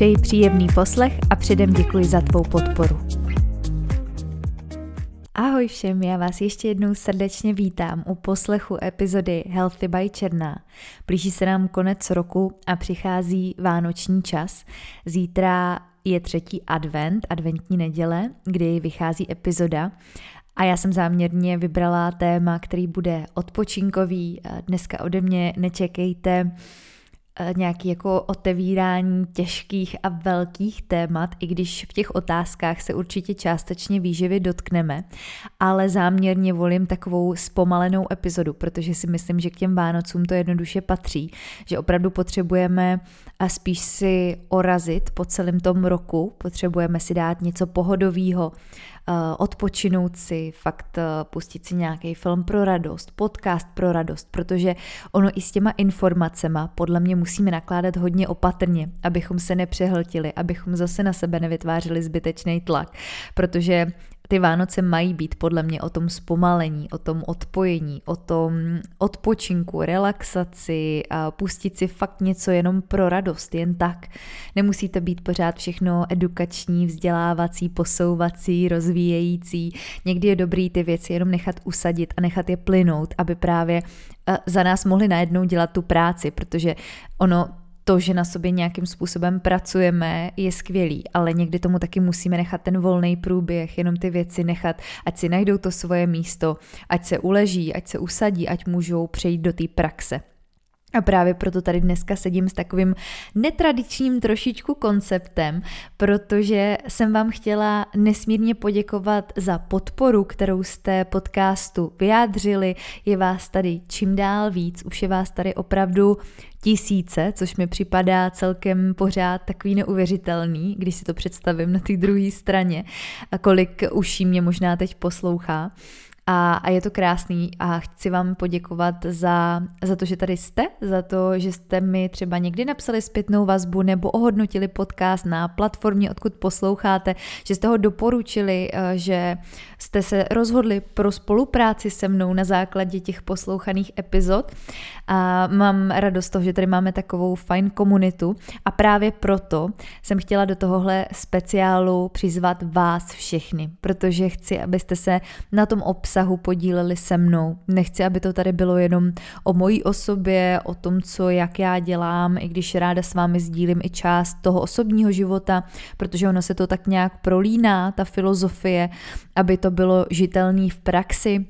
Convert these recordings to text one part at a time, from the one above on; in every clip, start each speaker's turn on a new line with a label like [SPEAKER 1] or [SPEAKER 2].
[SPEAKER 1] Přeji příjemný poslech a předem děkuji za tvou podporu. Ahoj všem, já vás ještě jednou srdečně vítám u poslechu epizody Healthy by Černá. Blíží se nám konec roku a přichází vánoční čas. Zítra je třetí advent, adventní neděle, kdy vychází epizoda a já jsem záměrně vybrala téma, který bude odpočinkový. Dneska ode mě nečekejte nějaký jako otevírání těžkých a velkých témat, i když v těch otázkách se určitě částečně výživy dotkneme, ale záměrně volím takovou zpomalenou epizodu, protože si myslím, že k těm Vánocům to jednoduše patří, že opravdu potřebujeme a spíš si orazit po celém tom roku, potřebujeme si dát něco pohodového, Eh, odpočinout si, fakt eh, pustit si nějaký film pro radost, podcast pro radost, protože ono i s těma informacema podle mě musíme nakládat hodně opatrně, abychom se nepřehltili, abychom zase na sebe nevytvářeli zbytečný tlak, protože ty Vánoce mají být podle mě o tom zpomalení, o tom odpojení, o tom odpočinku, relaxaci a pustit si fakt něco jenom pro radost, jen tak. Nemusí to být pořád všechno edukační, vzdělávací, posouvací, rozvíjející. Někdy je dobrý ty věci jenom nechat usadit a nechat je plynout, aby právě eh, za nás mohli najednou dělat tu práci, protože ono to, že na sobě nějakým způsobem pracujeme, je skvělý, ale někdy tomu taky musíme nechat ten volný průběh, jenom ty věci nechat, ať si najdou to svoje místo, ať se uleží, ať se usadí, ať můžou přejít do té praxe. A právě proto tady dneska sedím s takovým netradičním trošičku konceptem, protože jsem vám chtěla nesmírně poděkovat za podporu, kterou jste podcastu vyjádřili. Je vás tady čím dál víc, už je vás tady opravdu tisíce, což mi připadá celkem pořád takový neuvěřitelný, když si to představím na té druhé straně, a kolik uší mě možná teď poslouchá. A, a je to krásný a chci vám poděkovat za, za to, že tady jste, za to, že jste mi třeba někdy napsali zpětnou vazbu nebo ohodnotili podcast na platformě, odkud posloucháte, že jste ho doporučili, eh, že jste se rozhodli pro spolupráci se mnou na základě těch poslouchaných epizod. A mám radost toho, že tady máme takovou fajn komunitu a právě proto jsem chtěla do tohohle speciálu přizvat vás všechny, protože chci, abyste se na tom obsahu obsahu podíleli se mnou. Nechci, aby to tady bylo jenom o mojí osobě, o tom, co jak já dělám, i když ráda s vámi sdílím i část toho osobního života, protože ono se to tak nějak prolíná, ta filozofie, aby to bylo žitelný v praxi,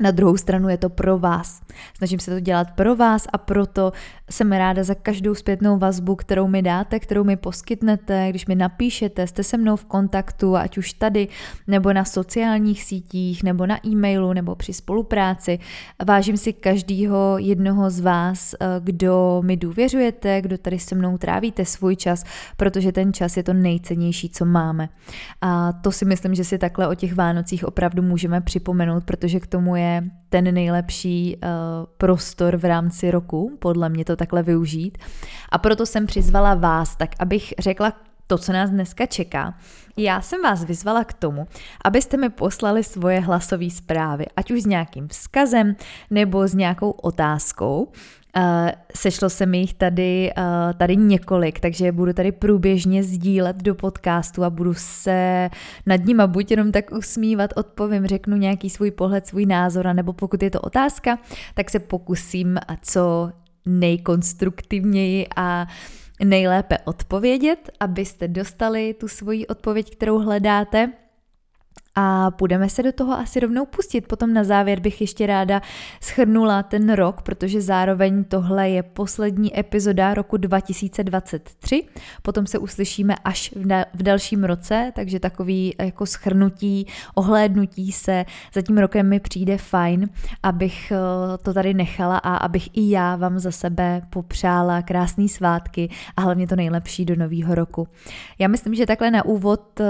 [SPEAKER 1] na druhou stranu je to pro vás. Snažím se to dělat pro vás a proto jsem ráda za každou zpětnou vazbu, kterou mi dáte, kterou mi poskytnete, když mi napíšete, jste se mnou v kontaktu, ať už tady, nebo na sociálních sítích, nebo na e-mailu, nebo při spolupráci. Vážím si každého jednoho z vás, eh, kdo mi důvěřujete, kdo tady se mnou trávíte svůj čas, protože ten čas je to nejcennější, co máme. A to si myslím, že si takhle o těch Vánocích opravdu můžeme připomenout, protože k tomu je ten nejlepší uh, prostor v rámci roku, podle mě to takhle využít. A proto jsem přizvala vás, tak abych řekla to, co nás dneska čeká. Já jsem vás vyzvala k tomu, abyste mi poslali svoje hlasové zprávy, ať už s nějakým vzkazem nebo s nějakou otázkou. Uh, sešlo se mi jich tady, uh, tady několik, takže budu tady průběžně sdílet do podcastu a budu se nad nima buď jenom tak usmívat, odpovím, řeknu nějaký svůj pohled, svůj názor, nebo pokud je to otázka, tak se pokusím co nejkonstruktivněji a nejlépe odpovědět, abyste dostali tu svoji odpověď, kterou hledáte. A půjdeme se do toho asi rovnou pustit. Potom na závěr bych ještě ráda schrnula ten rok, protože zároveň tohle je poslední epizoda roku 2023. Potom se uslyšíme až v dalším roce, takže takový jako schrnutí, ohlédnutí se za tím rokem mi přijde fajn, abych eh, to tady nechala a abych i já vám za sebe popřála krásné svátky a hlavně to nejlepší do nového roku. Já myslím, že takhle na úvod eh,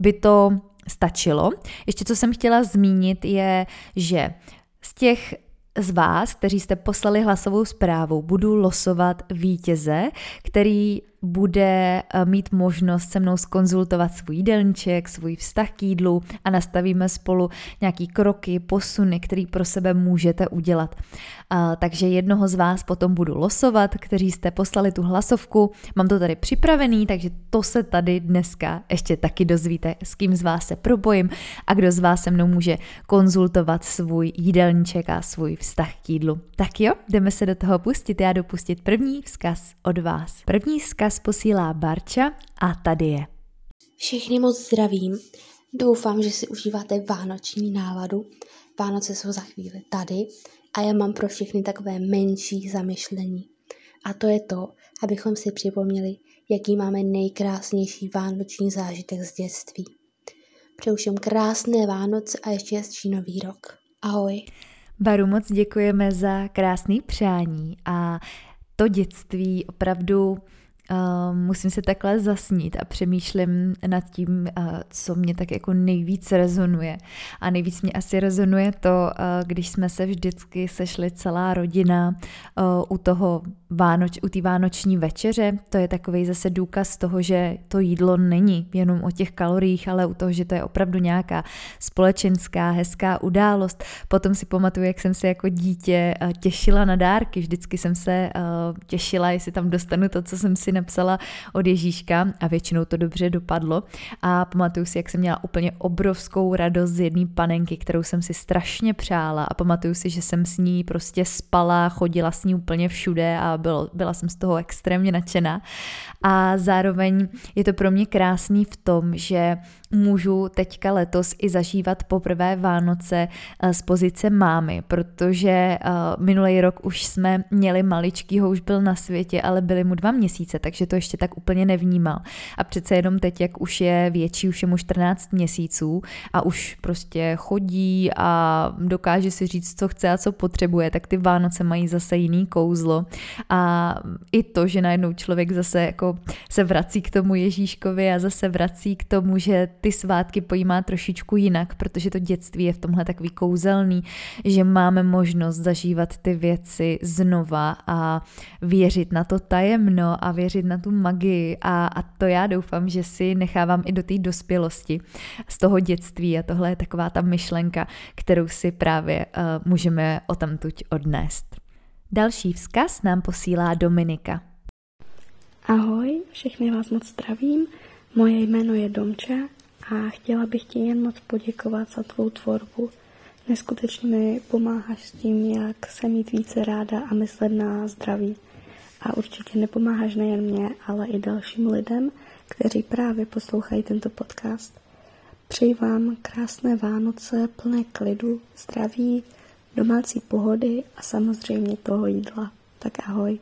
[SPEAKER 1] by to stačilo. Ještě co jsem chtěla zmínit je, že z těch z vás, kteří jste poslali hlasovou zprávu, budu losovat vítěze, který bude eh, mít možnost se mnou skonzultovat svůj jídelníček, svůj vztah k jídlu a nastavíme spolu nějaký kroky, posuny, který pro sebe můžete udělat. Takže jednoho z vás potom budu losovat, kteří jste poslali tu hlasovku. Mám to tady připravený, takže to se tady dneska ještě taky dozvíte, s kým z vás se propojím a kdo z vás se mnou může konzultovat svůj jídelníček a svůj vztah k jídlu. Tak jo, jdeme se do toho pustit. Já dopustit první vzkaz od vás. První vzkaz Vzkaz posílá Barča a tady je.
[SPEAKER 2] Všichni moc zdravím. Doufám, že si užíváte vánoční náladu. Vánoce jsou za chvíli tady a já mám pro všechny takové menší zamyšlení. A to je to, abychom si připomněli, jaký máme nejkrásnější vánoční zážitek z dětství. Přeju všem krásné Vánoce a ještě hezčí nový rok. Ahoj.
[SPEAKER 1] Baru, moc děkujeme za krásný přání a to dětství opravdu Uh, musím se takhle zasnít a přemýšlím nad tím, uh, co mě tak jako nejvíc rezonuje. A nejvíc mě asi rezonuje to, uh, když jsme se vždycky sešli celá rodina u toho Vánoč, u té vánoční večeře. To je takový zase důkaz toho, že to jídlo není jenom o těch kaloriích, ale u toho, že to je opravdu nějaká společenská, hezká událost. Potom si pamatuju, jak jsem se jako dítě těšila na dárky. Vždycky jsem se těšila, jestli tam dostanu to, co jsem si napsala od Ježíška a většinou to dobře dopadlo. A pamatuju si, jak jsem měla úplně obrovskou radost z jedné panenky, kterou jsem si strašně přála a pamatuju si, že jsem s ní prostě spala, chodila s ní úplně všude a bylo, byla jsem z toho extrémně nadšená. A zároveň je to pro mě krásný v tom, že můžu teďka letos i zažívat poprvé Vánoce eh, z pozice mámy, protože eh, minulý rok už jsme měli maličkýho, už byl na světě, ale byly mu dva měsíce, takže to ještě tak úplně nevnímal. A přece jenom teď, jak už je větší, už je mu 14 měsíců a už prostě chodí a dokáže si říct, co chce a co potřebuje, tak ty Vánoce mají zase jiný kouzlo. A i to, že najednou člověk zase jako se vrací k tomu Ježíškovi a zase vrací k tomu, že ty svátky pojímá trošičku jinak, protože to dětství je v tomhle takový kouzelný, že máme možnost zažívat ty věci znova a věřit na to tajemno a věřit na tu magii a, a to já doufám, že si nechávám i do té dospělosti z toho dětství a tohle je taková ta myšlenka, kterou si právě uh, můžeme o tamtuť odnést. Další vzkaz nám posílá Dominika.
[SPEAKER 3] Ahoj, všechny vás moc zdravím. Moje jméno je Domča a chtěla bych ti jen moc poděkovat za tvou tvorbu. Neskutečně mi pomáháš s tím, jak se mít více ráda a myslet na zdraví. A určitě nepomáháš nejen mě, ale i dalším lidem, kteří právě poslouchají tento podcast. Přeji vám krásné Vánoce, plné klidu, zdraví, domácí pohody a samozřejmě toho jídla. Tak ahoj.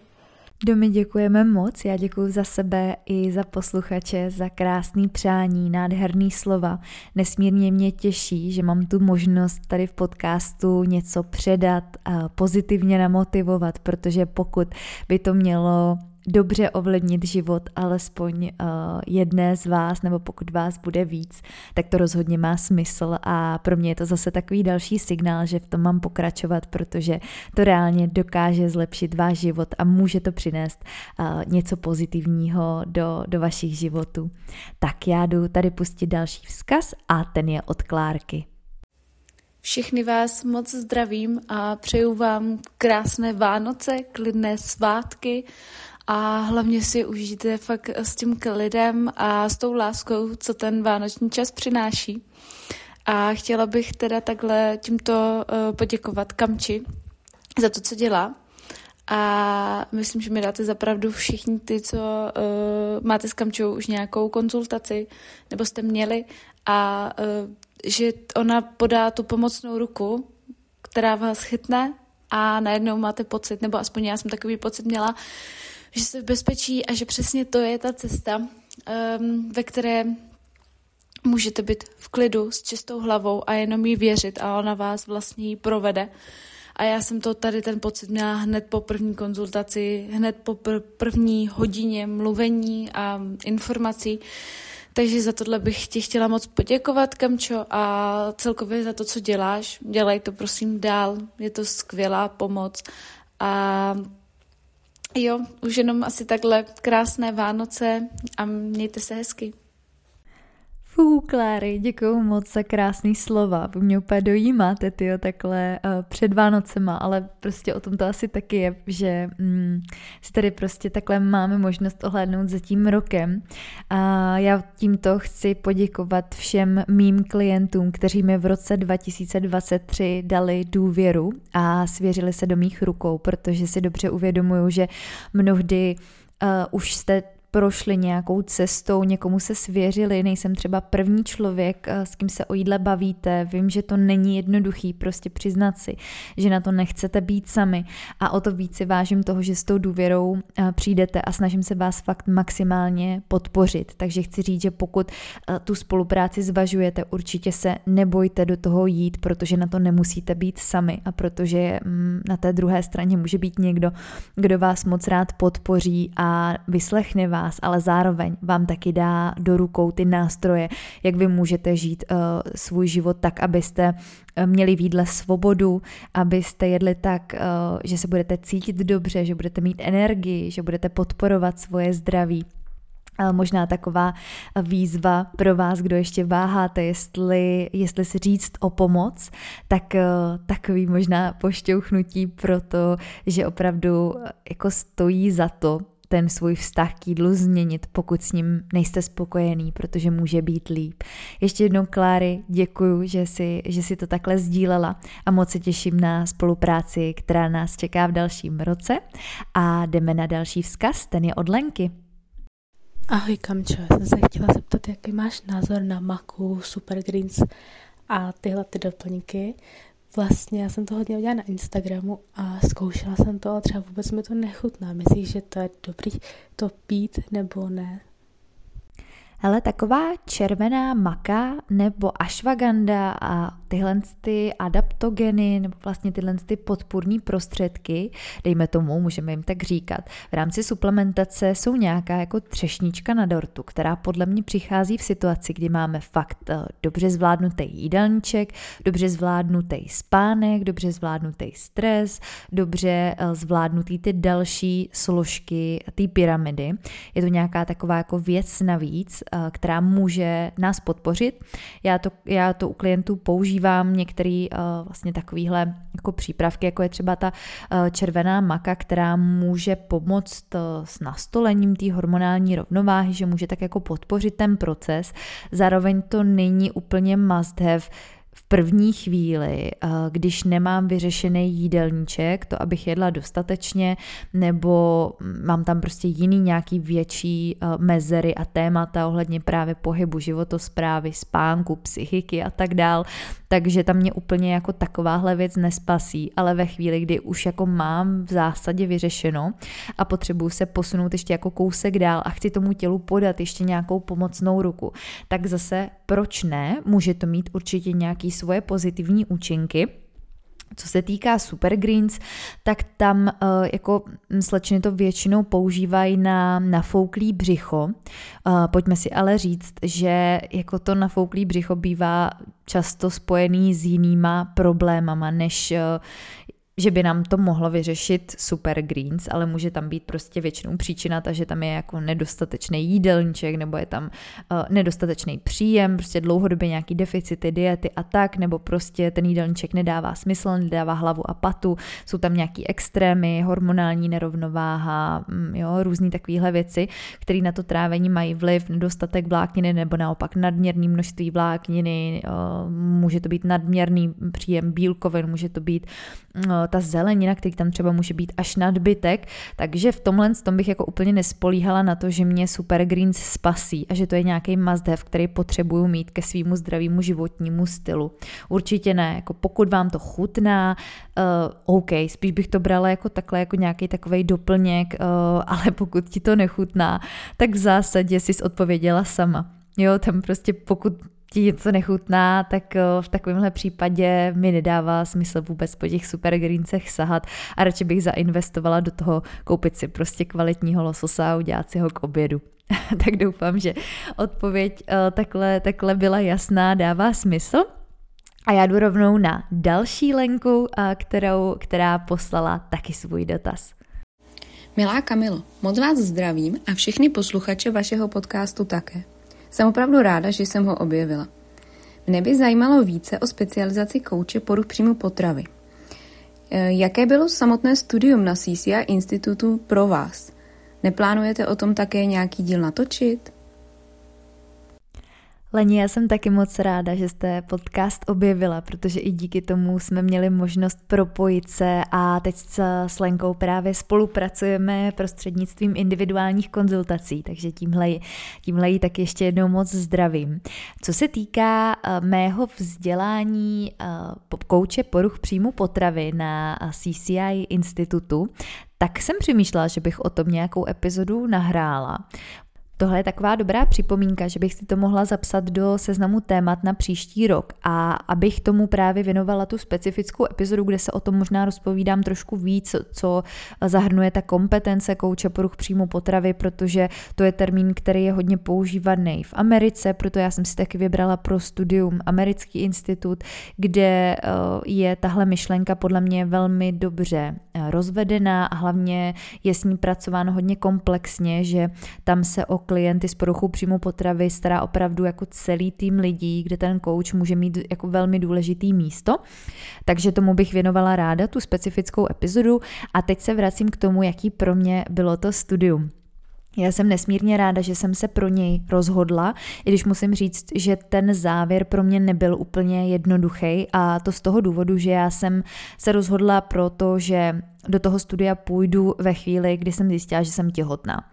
[SPEAKER 1] Domy děkujeme moc, já děkuji za sebe i za posluchače, za krásný přání, nádherný slova. Nesmírně mě těší, že mám tu možnost tady v podcastu něco předat a pozitivně namotivovat, protože pokud by to mělo dobře ovlivnit život alespoň uh, jedné z vás, nebo pokud vás bude víc, tak to rozhodně má smysl a pro mě je to zase takový další signál, že v tom mám pokračovat, protože to reálně dokáže zlepšit váš život a může to přinést uh, něco pozitivního do, do vašich životů. Tak já jdu tady pustit další vzkaz a ten je od Klárky.
[SPEAKER 4] Všechny vás moc zdravím a přeju vám krásné Vánoce, klidné svátky a hlavně si užijte fakt s tím klidem a s tou láskou, co ten vánoční čas přináší. A chtěla bych teda takhle tímto uh, poděkovat Kamči za to, co dělá a myslím, že mi dáte zapravdu všichni ty, co uh, máte s Kamčou už nějakou konzultaci, nebo jste měli a uh, že ona podá tu pomocnou ruku, která vás chytne a najednou máte pocit, nebo aspoň já jsem takový pocit měla, že jste v bezpečí a že přesně to je ta cesta, um, ve které můžete být v klidu s čistou hlavou a jenom jí věřit a ona vás vlastně jí provede. A já jsem to tady ten pocit měla hned po první konzultaci, hned po pr- první hodině mluvení a informací. Takže za tohle bych ti chtěla moc poděkovat, Kamčo, a celkově za to, co děláš. Dělej to prosím dál, je to skvělá pomoc. A jo, už jenom asi takhle krásné Vánoce a mějte se hezky.
[SPEAKER 1] Fú, Kláry, děkuji moc za krásný slova. Vy mě úplně dojímáte, tyjo, takhle uh, před Vánocema, ale prostě o tom to asi taky je, že mm, si tady prostě takhle máme možnost ohlédnout za tím rokem. A já tímto chci poděkovat všem mým klientům, kteří mi v roce 2023 dali důvěru a svěřili se do mých rukou, protože si dobře uvědomuju, že mnohdy uh, už jste prošli nějakou cestou, někomu se svěřili, nejsem třeba první člověk, eh, s kým se o jídle bavíte, vím, že to není jednoduchý prostě přiznat si, že na to nechcete být sami a o to víc si vážím toho, že s tou důvěrou eh, přijdete a snažím se vás fakt maximálně podpořit. Takže chci říct, že pokud eh, tu spolupráci zvažujete, určitě se nebojte do toho jít, protože na to nemusíte být sami a protože mm, na té druhé straně může být někdo, kdo vás moc rád podpoří a vyslechne vás vás, ale zároveň vám taky dá do rukou ty nástroje, jak vy můžete žít uh, svůj život tak, abyste uh, měli výdle svobodu, abyste jedli tak, uh, že se budete cítit dobře, že budete mít energii, že budete podporovat svoje zdraví. Možná taková výzva pro vás, kdo ještě váháte, jestli, jestli si říct o pomoc, tak takový možná pošťouchnutí pro to, že opravdu jako stojí za to ten svůj vztah k jídlu změnit, pokud s ním nejste spokojený, protože může být líp. Ještě jednou, Kláry, děkuju, že si, že si to takhle sdílela a moc se těším na spolupráci, která nás čeká v dalším roce a jdeme na další vzkaz, ten je od Lenky.
[SPEAKER 5] Ahoj Kamčo, já jsem se chtěla zeptat, jaký máš názor na maku, super greens a tyhle ty doplňky. Vlastně já jsem to hodně udělala na Instagramu a zkoušela jsem to, ale třeba vůbec mi to nechutná. Myslíš, že to je dobrý to pít nebo ne?
[SPEAKER 1] Ale taková červená maka nebo ashwagandha a tyhle ty adaptogeny nebo vlastně tyhle ty podpůrní prostředky, dejme tomu, můžeme jim tak říkat, v rámci suplementace jsou nějaká jako třešnička na dortu, která podle mě přichází v situaci, kdy máme fakt eh, dobře zvládnutý jídelníček, dobře zvládnutý spánek, dobře zvládnutý stres, dobře eh, zvládnutý ty další složky té pyramidy. Je to nějaká taková jako věc navíc, Eh, která může nás podpořit. Já to, já to u klientů používám některé eh, vlastně takovýhle jako přípravky, jako je třeba ta eh, červená maka, která může pomoct s nastolením té hormonální rovnováhy, že může tak jako podpořit ten proces. Zároveň to není úplně must have, v první chvíli, když nemám vyřešený jídelníček, to abych jedla dostatečně, nebo mám tam prostě jiný nějaký větší mezery a témata ohledně právě pohybu, životosprávy, spánku, psychiky a tak dál, takže tam mě úplně jako takováhle věc nespasí, ale ve chvíli, kdy už jako mám v zásadě vyřešeno a potřebuju se posunout ještě jako kousek dál a chci tomu tělu podat ještě nějakou pomocnou ruku, tak zase proč ne? Může to mít určitě nějaký svoje pozitivní účinky, co se týká Supergreens, tak tam uh, jako slečny to většinou používají na nafouklý břicho. Uh, pojďme si ale říct, že jako to nafouklý břicho bývá často spojený s jinýma problémama, než uh, že by nám to mohlo vyřešit super greens, ale může tam být prostě většinou příčina ta, že tam je jako nedostatečný jídelníček, nebo je tam uh, nedostatečný příjem, prostě dlouhodobě nějaký deficity, diety a tak, nebo prostě ten jídelníček nedává smysl, nedává hlavu a patu, jsou tam nějaký extrémy, hormonální nerovnováha, mm, jo, různý takovéhle věci, které na to trávení mají vliv, nedostatek vlákniny nebo naopak nadměrný množství vlákniny, uh, může to být nadměrný příjem bílkovin, může to být uh, ta zelenina, který tam třeba může být až nadbytek, takže v tomhle tom bych jako úplně nespolíhala na to, že mě Super Greens spasí a že to je nějaký must have, který potřebuju mít ke svýmu zdravému životnímu stylu. Určitě ne, jako pokud vám to chutná, uh, OK, spíš bych to brala jako takhle, jako nějaký takový doplněk, uh, ale pokud ti to nechutná, tak v zásadě jsi odpověděla sama. Jo, tam prostě pokud ti něco nechutná, tak eh, v takovémhle případě mi nedává smysl vůbec po těch super greencech sahat a radši bych zainvestovala do toho koupit si prostě kvalitního lososa a udělat si ho k obědu. tak doufám, že odpověď eh, takhle, takhle byla jasná, dává smysl. A já jdu rovnou na další lenku, kterou, která poslala taky svůj dotaz.
[SPEAKER 6] Milá Kamilo, moc vás zdravím a všechny posluchače vašeho podcastu také. Jsem opravdu ráda, že jsem ho objevila. Mne by zajímalo více o specializaci kouče poruch příjmu potravy. E, jaké bylo samotné studium na CCI institutu pro vás? Neplánujete o tom také nějaký díl natočit?
[SPEAKER 1] Leni, já jsem taky moc ráda, že jste podcast objevila, protože i díky tomu jsme měli možnost propojit se a teď s Lenkou právě spolupracujeme prostřednictvím individuálních konzultací, takže tímhle, tímhle jí tak ještě jednou moc zdravím. Co se týká eh, mého vzdělání eh, kouče poruch příjmu potravy na CCI institutu, tak jsem přemýšlela, že bych o tom nějakou epizodu nahrála. Tohle je taková dobrá připomínka, že bych si to mohla zapsat do seznamu témat na příští rok. A abych tomu právě věnovala tu specifickou epizodu, kde se o tom možná rozpovídám trošku víc, co zahrnuje ta kompetence kouče poruch příjmu potravy, protože to je termín, který je hodně používaný v Americe, proto já jsem si taky vybrala pro studium Americký institut, kde eh, je tahle myšlenka podle mě velmi dobře eh, rozvedená a hlavně je s ní pracováno hodně komplexně, že tam se o klienty s poruchou příjmu potravy stará opravdu jako celý tým lidí, kde ten coach může mít jako velmi důležitý místo. Takže tomu bych věnovala ráda tu specifickou epizodu a teď se vracím k tomu, jaký pro mě bylo to studium. Já jsem nesmírně ráda, že jsem se pro něj rozhodla, i když musím říct, že ten závěr pro mě nebyl úplně jednoduchý a to z toho důvodu, že já jsem se rozhodla proto, že do toho studia půjdu ve chvíli, kdy jsem zjistila, že jsem těhotná.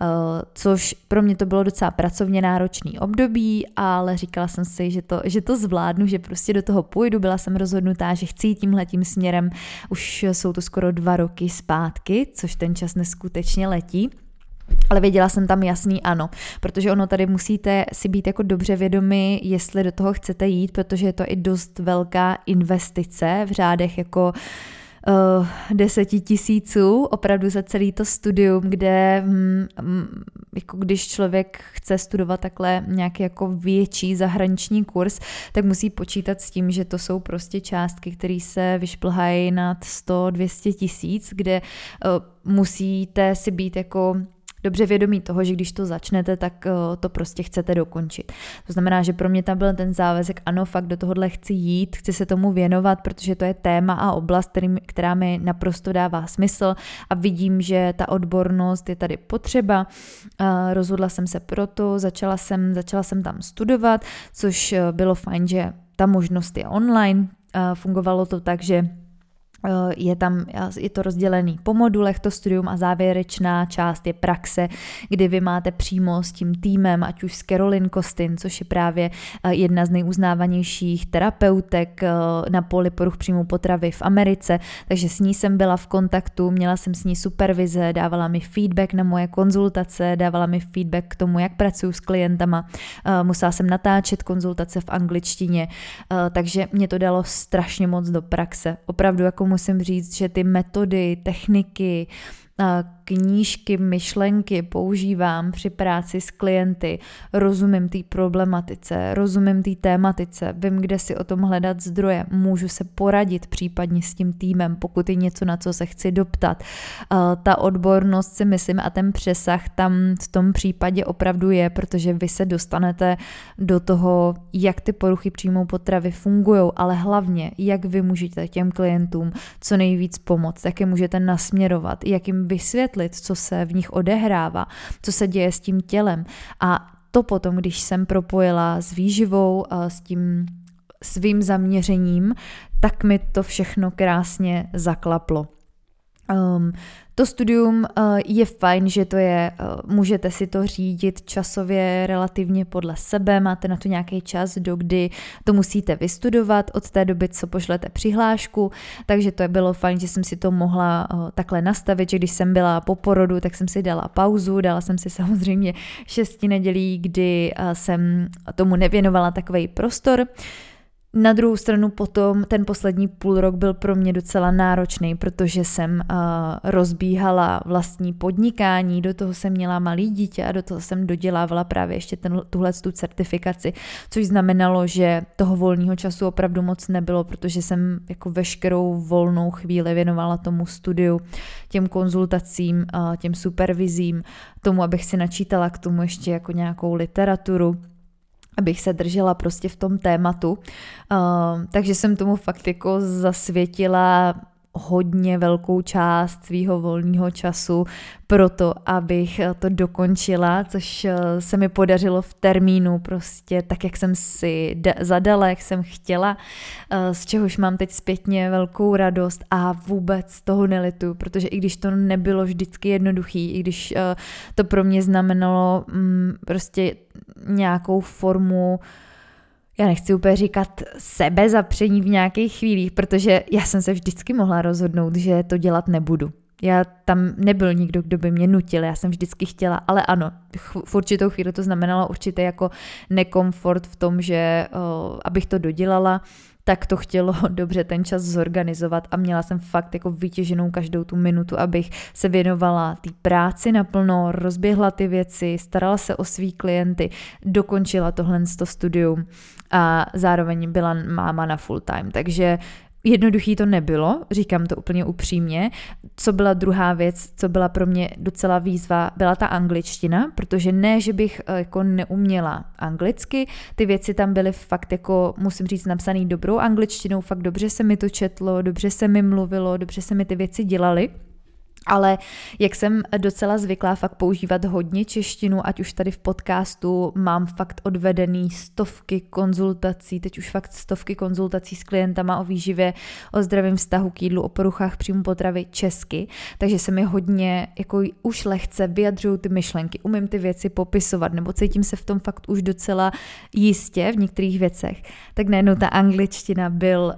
[SPEAKER 1] Uh, což pro mě to bylo docela pracovně náročný období, ale říkala jsem si, že to, že to zvládnu, že prostě do toho půjdu. Byla jsem rozhodnutá, že chci jít tímhletím směrem. Už jsou to skoro dva roky zpátky, což ten čas neskutečně letí. Ale věděla jsem tam jasný ano, protože ono tady musíte si být jako dobře vědomi, jestli do toho chcete jít, protože je to i dost velká investice v řádech jako uh, deseti tisíců, opravdu za celý to studium, kde hm, hm, jako když člověk chce studovat takhle nějaký jako větší zahraniční kurz, tak musí počítat s tím, že to jsou prostě částky, které se vyšplhají nad 100-200 tisíc, kde uh, musíte si být jako dobře vědomí toho, že když to začnete, tak eh, to prostě chcete dokončit. To znamená, že pro mě tam byl ten závazek, ano, fakt do tohohle chci jít, chci se tomu věnovat, protože to je téma a oblast, který, která mi naprosto dává smysl a vidím, že ta odbornost je tady potřeba. Rozhodla jsem se proto, začala jsem, začala jsem tam studovat, což eh, bylo fajn, že ta možnost je online. Fungovalo to tak, že Eh, je tam, je to rozdělený po modulech, to studium a závěrečná část je praxe, kdy vy máte přímo s tím týmem, ať už s Caroline Kostin, což je právě eh, jedna z nejuznávanějších terapeutek eh, na poli poruch příjmu potravy v Americe, takže s ní jsem byla v kontaktu, měla jsem s ní supervize, dávala mi feedback na moje konzultace, dávala mi feedback k tomu, jak pracuji s klientama, musela jsem natáčet konzultace v angličtině, takže mě to dalo strašně moc do praxe. Opravdu jako musím říct, že ty metody, techniky, knížky, myšlenky používám při práci s klienty, rozumím té problematice, rozumím té tématice, vím, kde si o tom hledat zdroje, můžu se poradit případně s tím týmem, pokud je něco, na co se chci doptat. Ta odbornost si myslím a ten přesah tam v tom případě opravdu je, protože vy se dostanete do toho, jak ty poruchy příjmou potravy fungují, ale hlavně, jak vy můžete těm klientům co nejvíc pomoct, jak je můžete nasměrovat, jak jim vysvětlit, co se v nich odehrává, co se děje s tím tělem. A to potom, když jsem propojila s výživou, s tím svým zaměřením, tak mi to všechno krásně zaklaplo. Um, to studium uh, je fajn, že to je, uh, můžete si to řídit časově relativně podle sebe, máte na to nějaký čas, do kdy to musíte vystudovat od té doby, co pošlete přihlášku, takže to je bylo fajn, že jsem si to mohla uh, takhle nastavit, že když jsem byla po porodu, tak jsem si dala pauzu, dala jsem si samozřejmě šesti nedělí, kdy jsem tomu nevěnovala takový prostor. Na druhou stranu potom ten poslední půl rok byl pro mě docela náročný, protože jsem uh, rozbíhala vlastní podnikání, do toho jsem měla malý dítě a do toho jsem dodělávala právě ještě ten, tuhle tu certifikaci, což znamenalo, že toho volného času opravdu moc nebylo, protože jsem jako veškerou volnou chvíli věnovala tomu studiu, těm konzultacím, uh, těm supervizím, tomu, abych si načítala k tomu ještě jako nějakou literaturu abych se držela prostě v tom tématu. Uh, takže jsem tomu fakt jako zasvětila hodně velkou část svého volného času pro to, abych to dokončila, což se mi podařilo v termínu prostě tak, jak jsem si zadala, jak jsem chtěla, z čehož mám teď zpětně velkou radost a vůbec toho nelitu, protože i když to nebylo vždycky jednoduchý, i když to pro mě znamenalo mm, prostě nějakou formu já nechci úplně říkat sebe zapření v nějakých chvílích, protože já jsem se vždycky mohla rozhodnout, že to dělat nebudu. Já tam nebyl nikdo, kdo by mě nutil, já jsem vždycky chtěla, ale ano, v určitou chvíli to znamenalo určitě jako nekomfort v tom, že o, abych to dodělala, tak to chtělo dobře ten čas zorganizovat a měla jsem fakt jako vytěženou každou tu minutu, abych se věnovala té práci naplno, rozběhla ty věci, starala se o svý klienty, dokončila tohle to studium a zároveň byla máma na full time. Takže Jednoduchý to nebylo, říkám to úplně upřímně. Co byla druhá věc, co byla pro mě docela výzva, byla ta angličtina, protože ne, že bych eh, jako neuměla anglicky, ty věci tam byly fakt jako, musím říct, napsaný dobrou angličtinou, fakt dobře se mi to četlo, dobře se mi mluvilo, dobře se mi ty věci dělaly. Ale jak jsem docela zvyklá fakt používat hodně češtinu, ať už tady v podcastu mám fakt odvedený stovky konzultací, teď už fakt stovky konzultací s klientama o výživě, o zdravém vztahu k jídlu, o poruchách příjmu potravy česky, takže se mi hodně jako už lehce vyjadřují ty myšlenky, umím ty věci popisovat, nebo cítím se v tom fakt už docela jistě v některých věcech, tak najednou ta angličtina byl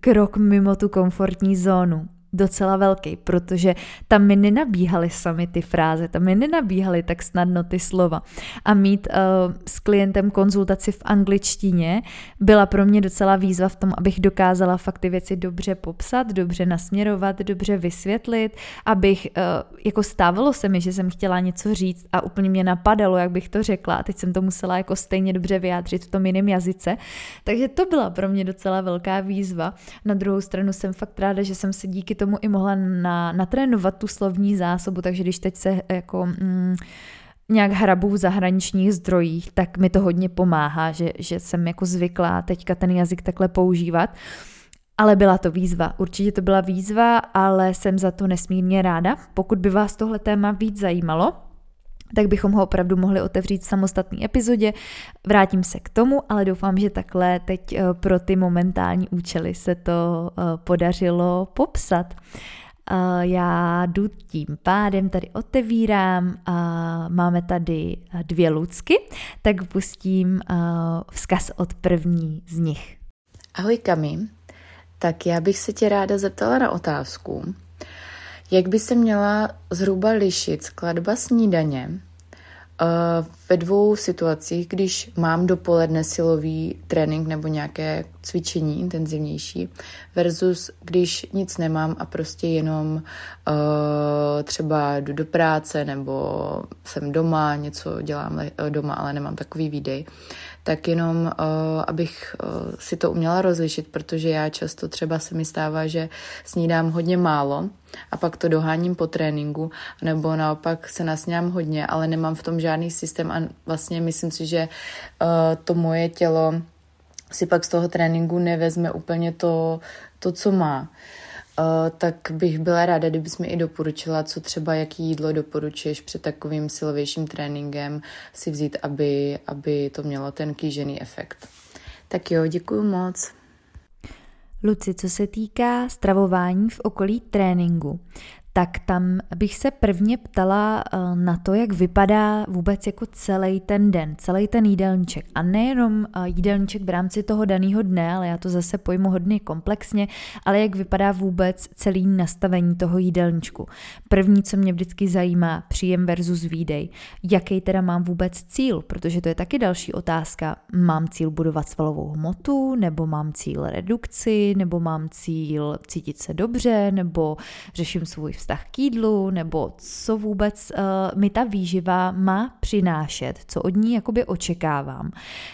[SPEAKER 1] krok mimo tu komfortní zónu docela velký, protože tam mi nenabíhaly sami ty fráze, tam mi nenabíhaly tak snadno ty slova. A mít uh, s klientem konzultaci v angličtině byla pro mě docela výzva v tom, abych dokázala fakt ty věci dobře popsat, dobře nasměrovat, dobře vysvětlit, abych, uh, jako stávalo se mi, že jsem chtěla něco říct a úplně mě napadalo, jak bych to řekla a teď jsem to musela jako stejně dobře vyjádřit v tom jiném jazyce. Takže to byla pro mě docela velká výzva. Na druhou stranu jsem fakt ráda, že jsem se díky tomu i mohla na, natrénovat tu slovní zásobu, takže když teď se jako... Mm, nějak hrabu v zahraničních zdrojích, tak mi to hodně pomáhá, že, že jsem jako zvyklá teďka ten jazyk takhle používat. Ale byla to výzva, určitě to byla výzva, ale jsem za to nesmírně ráda. Pokud by vás tohle téma víc zajímalo, tak bychom ho opravdu mohli otevřít v samostatné epizodě. Vrátím se k tomu, ale doufám, že takhle teď eh, pro ty momentální účely se to eh, podařilo popsat. Eh, já jdu tím pádem tady otevírám, máme tady dvě lucky, tak pustím vzkaz od první z nich.
[SPEAKER 7] Ahoj Kami, tak já bych se tě ráda zeptala na otázku, jak by se měla zhruba lišit skladba snídaně uh, ve dvou situacích, když mám dopoledne silový trénink nebo nějaké cvičení intenzivnější versus když nic nemám a prostě jenom uh, třeba jdu do práce nebo jsem doma, něco dělám doma, ale nemám takový výdej. Tak jenom uh, abych uh, si to uměla rozlišit, protože já často třeba se mi stává, že snídám hodně málo a pak to doháním po tréninku, nebo naopak se nasňám hodně, ale nemám v tom žádný systém a vlastně myslím si, že uh, to moje tělo si pak z toho tréninku nevezme úplně to, to co má. Eh, tak bych byla ráda, kdybys mi i doporučila, co třeba, jaký jídlo doporučuješ před takovým silovějším tréninkem si vzít, aby, aby to mělo ten kýžený efekt. Tak jo, děkuji moc.
[SPEAKER 1] Luci, co se týká stravování v okolí tréninku, tak tam bych se prvně ptala eh, na to, jak vypadá vůbec jako celý ten den, celý ten jídelníček. A nejenom eh, jídelníček v rámci toho daného dne, ale já to zase pojmu hodně komplexně, ale jak vypadá vůbec celý nastavení toho jídelníčku. První, co mě vždycky zajímá, příjem versus výdej. Jaký teda mám vůbec cíl, protože to je taky další otázka. Mám cíl budovat svalovou hmotu, nebo mám cíl redukci, nebo mám cíl cítit se dobře, nebo řeším svůj vztah k jídlu, nebo co vůbec uh, mi ta výživa má přinášet, co od ní jakoby očekávám.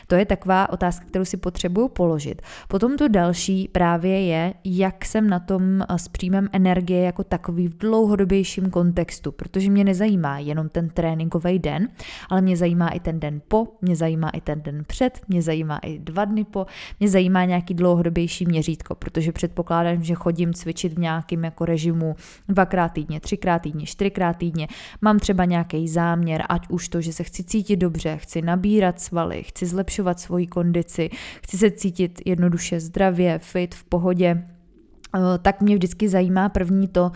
[SPEAKER 1] To je taková otázka, kterou si potřebuju položit. Potom to další právě je, jak jsem na tom uh, s příjmem energie jako takový v dlouhodobějším kontextu, protože mě nezajímá jenom ten tréninkový den, ale mě zajímá i ten den po, mě zajímá i ten den před, mě zajímá i dva dny po, mě zajímá nějaký dlouhodobější měřítko, protože předpokládám, že chodím cvičit v nějakém jako režimu dvakrát dvakrát týdně, třikrát týdně, čtyřikrát týdně, mám třeba nějaký záměr, ať už to, že se chci cítit dobře, chci nabírat svaly, chci zlepšovat svoji kondici, chci se cítit jednoduše zdravě, fit, v pohodě, eh, tak mě vždycky zajímá první to,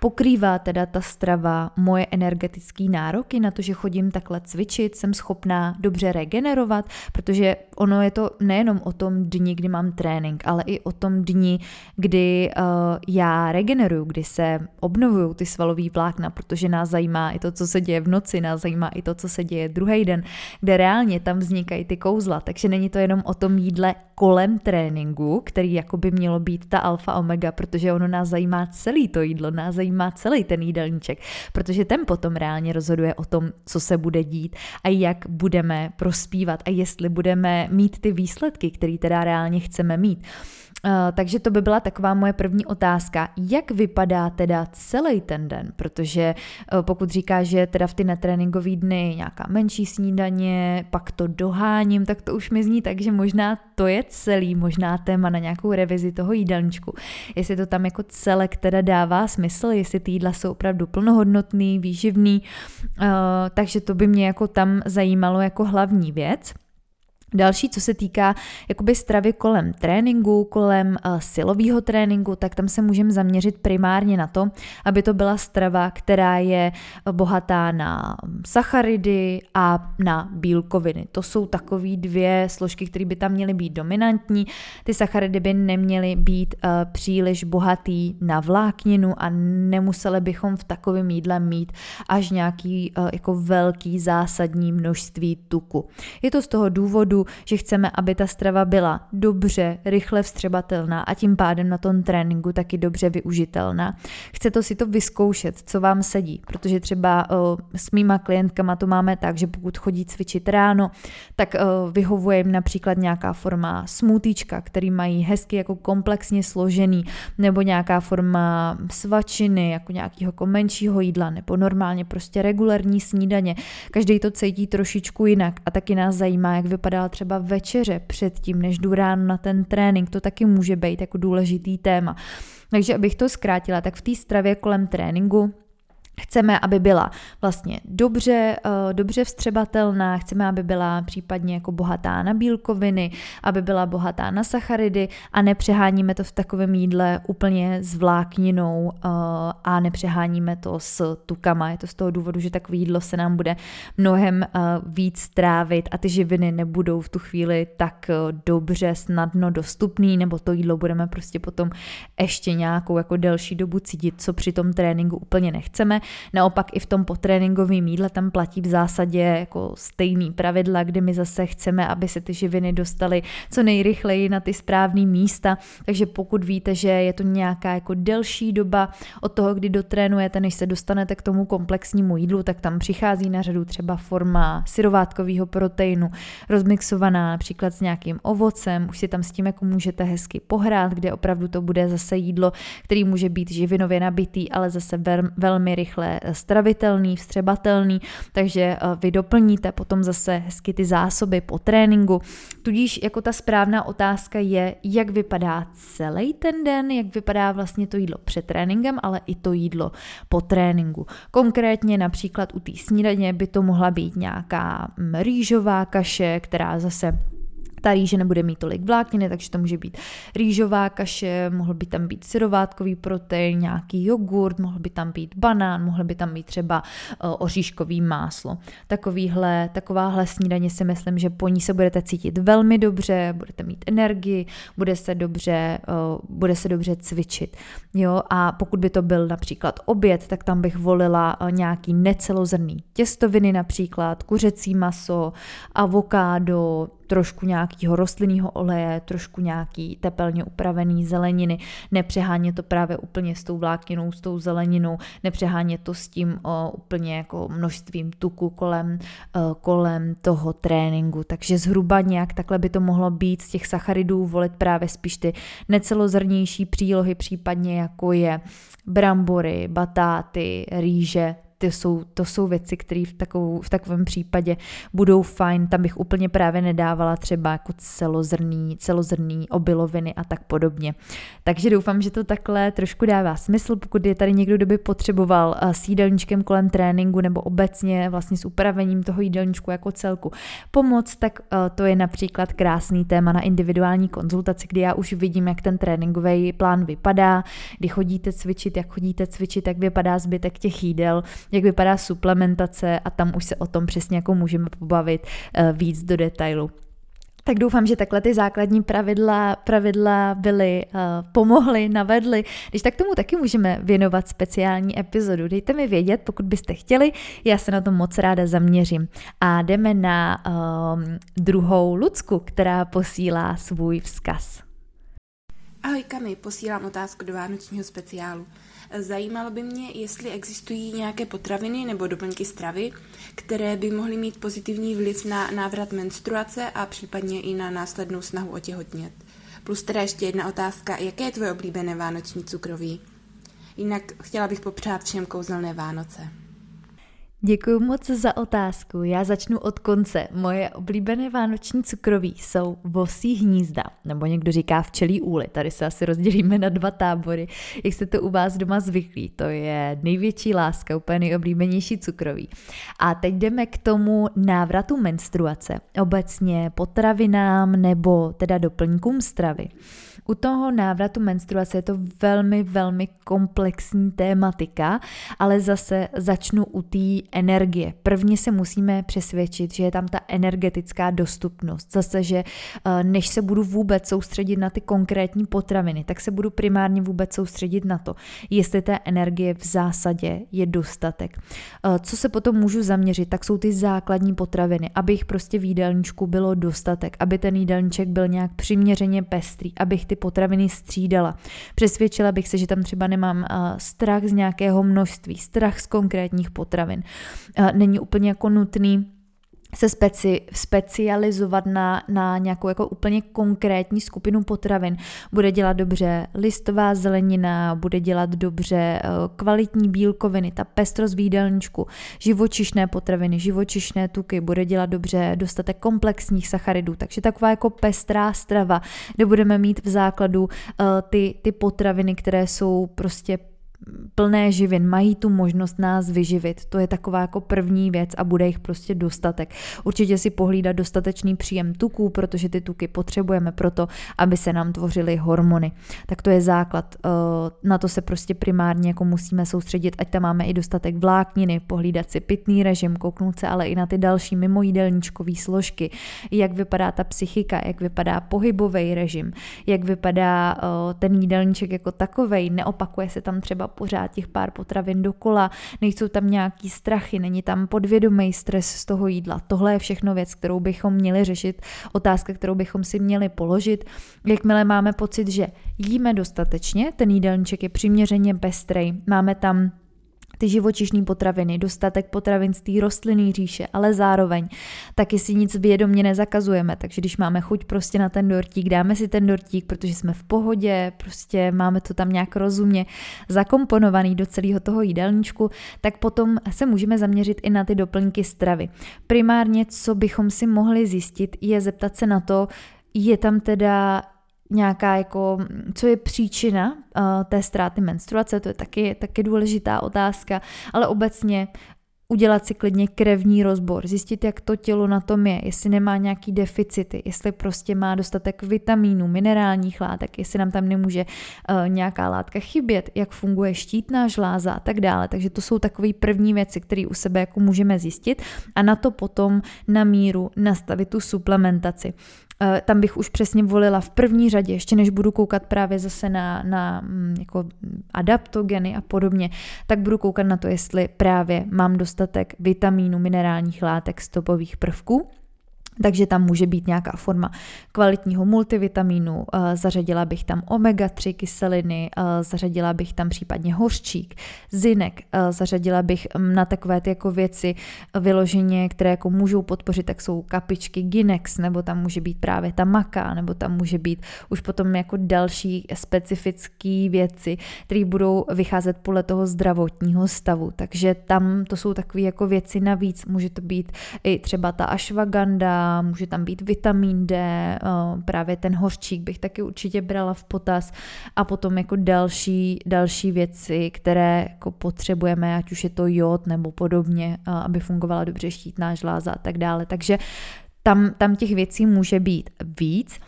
[SPEAKER 1] Pokrývá teda ta strava moje energetické nároky na to, že chodím takhle cvičit, jsem schopná dobře regenerovat, protože ono je to nejenom o tom dni, kdy mám trénink, ale i o tom dni, kdy uh, já regeneruju, kdy se obnovují ty svalové vlákna, protože nás zajímá i to, co se děje v noci, nás zajímá i to, co se děje druhý den, kde reálně tam vznikají ty kouzla. Takže není to jenom o tom jídle kolem tréninku, který jako by mělo být ta alfa omega, protože ono nás zajímá celý to jídlo, nás zajímá má celý ten jídelníček, protože ten potom reálně rozhoduje o tom, co se bude dít a jak budeme prospívat a jestli budeme mít ty výsledky, které teda reálně chceme mít. Eh, takže to by byla taková moje první otázka. Jak vypadá teda celý ten den? Protože eh, pokud říká, že teda v ty netréninkové dny nějaká menší snídaně, pak to doháním, tak to už mi zní tak, že možná to je celý, možná téma na nějakou revizi toho jídelníčku. Jestli to tam jako celek teda dává smysl, jestli ty jídla jsou opravdu plnohodnotný, výživný, uh, takže to by mě jako tam zajímalo jako hlavní věc. Další, co se týká jakoby stravy kolem tréninku, kolem uh, silového tréninku, tak tam se můžeme zaměřit primárně na to, aby to byla strava, která je bohatá na sacharidy a na bílkoviny. To jsou takové dvě složky, které by tam měly být dominantní. Ty sacharidy by neměly být uh, příliš bohatý na vlákninu a nemuseli bychom v takovém jídle mít až nějaký uh, jako velký zásadní množství tuku. Je to z toho důvodu, že chceme, aby ta strava byla dobře, rychle vstřebatelná a tím pádem na tom tréninku taky dobře využitelná. Chce to si to vyzkoušet, co vám sedí, protože třeba s mýma klientkama to máme tak, že pokud chodí cvičit ráno, tak vyhovuje jim například nějaká forma smootíčka, který mají hezky jako komplexně složený, nebo nějaká forma svačiny, jako nějakého jako menšího jídla, nebo normálně prostě regulární snídaně. Každý to cítí trošičku jinak a taky nás zajímá, jak vypadá třeba večeře předtím, než jdu ráno na ten trénink, to taky může být jako důležitý téma. Takže abych to zkrátila, tak v té stravě kolem tréninku Chceme, aby byla vlastně dobře, eh, dobře vstřebatelná, chceme, aby byla případně jako bohatá na bílkoviny, aby byla bohatá na sacharidy a nepřeháníme to v takovém jídle úplně s vlákninou eh, a nepřeháníme to s tukama. Je to z toho důvodu, že takové jídlo se nám bude mnohem eh, víc trávit a ty živiny nebudou v tu chvíli tak dobře, snadno dostupný, nebo to jídlo budeme prostě potom ještě nějakou jako delší dobu cítit, co při tom tréninku úplně nechceme. Naopak i v tom potréninkovém jídle tam platí v zásadě jako stejný pravidla, kdy my zase chceme, aby se ty živiny dostaly co nejrychleji na ty správné místa. Takže pokud víte, že je to nějaká jako delší doba od toho, kdy dotrénujete, než se dostanete k tomu komplexnímu jídlu, tak tam přichází na řadu třeba forma syrovátkového proteinu, rozmixovaná například s nějakým ovocem, už si tam s tím jako můžete hezky pohrát, kde opravdu to bude zase jídlo, který může být živinově nabitý, ale zase velmi rychle rychle stravitelný, vstřebatelný, takže eh, vy doplníte potom zase hezky ty zásoby po tréninku. Tudíž jako ta správná otázka je, jak vypadá celý ten den, jak vypadá vlastně to jídlo před tréninkem, ale i to jídlo po tréninku. Konkrétně například u té snídaně by to mohla být nějaká mm, rýžová kaše, která zase ta rýže nebude mít tolik vlákniny, takže to může být rýžová kaše, mohl by tam být syrovátkový protein, nějaký jogurt, mohl by tam být banán, mohl by tam být třeba uh, oříškový máslo. Takovýhle, takováhle snídaně si myslím, že po ní se budete cítit velmi dobře, budete mít energii, bude se dobře, uh, bude se dobře cvičit. Jo? A pokud by to byl například oběd, tak tam bych volila uh, nějaký necelozrný těstoviny například, kuřecí maso, avokádo, trošku nějakého rostlinného oleje, trošku nějaký tepelně upravený zeleniny, nepřehánět to právě úplně s tou vlákninou, s tou zeleninou, nepřehánět to s tím o, úplně jako množstvím tuku kolem, o, kolem toho tréninku. Takže zhruba nějak takhle by to mohlo být z těch sacharidů volit právě spíš ty necelozrnější přílohy, případně jako je brambory, batáty, rýže, ty jsou, to jsou věci, které v, v takovém případě budou fajn. Tam bych úplně právě nedávala třeba jako celozrný, celozrný obiloviny a tak podobně. Takže doufám, že to takhle trošku dává smysl, pokud je tady někdo, kdo by potřeboval eh, s jídelníčkem kolem tréninku nebo obecně vlastně s upravením toho jídelníčku jako celku pomoc, tak eh, to je například krásný téma na individuální konzultaci, kdy já už vidím, jak ten tréninkový plán vypadá, kdy chodíte cvičit, jak chodíte cvičit, jak vypadá zbytek těch jídel, jak vypadá suplementace a tam už se o tom přesně jako můžeme pobavit eh, víc do detailu. Tak doufám, že takhle ty základní pravidla, pravidla byly, uh, pomohly, navedly. Když tak tomu taky můžeme věnovat speciální epizodu. Dejte mi vědět, pokud byste chtěli, já se na to moc ráda zaměřím. A jdeme na um, druhou Lucku, která posílá svůj vzkaz.
[SPEAKER 8] Ahoj Kami, posílám otázku do vánočního speciálu. Zajímalo by mě, jestli existují nějaké potraviny nebo doplňky stravy, které by mohly mít pozitivní vliv na návrat menstruace a případně i na následnou snahu otěhotnět. Plus teda ještě jedna otázka, jaké je tvoje oblíbené vánoční cukroví? Jinak chtěla bych popřát všem kouzelné Vánoce.
[SPEAKER 1] Děkuji moc za otázku. Já začnu od konce. Moje oblíbené vánoční cukroví jsou vosí hnízda, nebo někdo říká včelí úly. Tady se asi rozdělíme na dva tábory, jak se to u vás doma zvyklí. To je největší láska, úplně nejoblíbenější cukroví. A teď jdeme k tomu návratu menstruace, obecně potravinám nebo teda doplňkům stravy. U toho návratu menstruace je to velmi, velmi komplexní tématika, ale zase začnu u té energie. Prvně se musíme přesvědčit, že je tam ta energetická dostupnost. Zase, že eh, než se budu vůbec soustředit na ty konkrétní potraviny, tak se budu primárně vůbec soustředit na to, jestli té energie v zásadě je dostatek. Eh, co se potom můžu zaměřit, tak jsou ty základní potraviny, aby jich prostě v jídelníčku bylo dostatek, aby ten jídelníček byl nějak přiměřeně pestrý, abych ty potraviny střídala. Přesvědčila bych se, že tam třeba nemám eh, strach z nějakého množství, strach z konkrétních potravin. Není úplně jako nutný se speci, specializovat na, na nějakou jako úplně konkrétní skupinu potravin. Bude dělat dobře listová zelenina, bude dělat dobře eh, kvalitní bílkoviny, ta pestrost výdelníčku, živočišné potraviny, živočišné tuky, bude dělat dobře dostatek komplexních sacharidů, takže taková jako pestrá strava, kde budeme mít v základu uh, ty, ty potraviny, které jsou prostě plné živin, mají tu možnost nás vyživit. To je taková jako první věc a bude jich prostě dostatek. Určitě si pohlídat dostatečný příjem tuků, protože ty tuky potřebujeme proto, aby se nám tvořily hormony. Tak to je základ. Eh, na to se prostě primárně jako musíme soustředit, ať tam máme i dostatek vlákniny, pohlídat si pitný režim, kouknout se ale i na ty další mimojídelníčkové složky, jak vypadá ta psychika, jak vypadá pohybový režim, jak vypadá eh, ten jídelníček jako takovej, neopakuje se tam třeba pořád těch pár potravin dokola, nejsou tam nějaký strachy, není tam podvědomý stres z toho jídla. Tohle je všechno věc, kterou bychom měli řešit, otázka, kterou bychom si měli položit. Jakmile máme pocit, že jíme dostatečně, ten jídelníček je přiměřeně pestrej, máme tam ty živočišní potraviny, dostatek potravin z té rostlinné říše, ale zároveň taky si nic vědomně nezakazujeme, takže když máme chuť prostě na ten dortík, dáme si ten dortík, protože jsme v pohodě, prostě máme to tam nějak rozumně zakomponovaný do celého toho jídelníčku, tak potom se můžeme zaměřit i na ty doplňky stravy. Primárně, co bychom si mohli zjistit, je zeptat se na to, je tam teda nějaká jako, co je příčina uh, té ztráty menstruace, to je taky, taky důležitá otázka, ale obecně udělat si klidně krevní rozbor, zjistit, jak to tělo na tom je, jestli nemá nějaký deficity, jestli prostě má dostatek vitamínů, minerálních látek, jestli nám tam nemůže uh, nějaká látka chybět, jak funguje štítná žláza a tak dále. Takže to jsou takové první věci, které u sebe jako můžeme zjistit a na to potom na míru nastavit tu suplementaci. Eh, tam bych už přesně volila v první řadě, ještě než budu koukat právě zase na, na mm, jako adaptogeny a podobně, tak budu koukat na to, jestli právě mám dostatek vitamínů, minerálních látek, stopových prvků takže tam může být nějaká forma kvalitního multivitamínu, eh, zařadila bych tam omega-3 kyseliny, eh, zařadila bych tam případně hořčík, zinek, eh, zařadila bych mm, na takové ty jako věci vyloženě, které jako můžou podpořit, tak jsou kapičky Ginex, nebo tam může být právě ta maka, nebo tam může být už potom jako další specifické věci, které budou vycházet podle toho zdravotního stavu. Takže tam to jsou takové jako věci navíc, může to být i třeba ta ashwagandha, může tam být vitamin D, eh, právě ten hořčík bych taky určitě brala v potaz a potom jako další, další věci, které jako potřebujeme, ať už je to jod nebo podobně, eh, aby fungovala dobře štítná žláza a tak dále. Takže tam, tam těch věcí může být víc.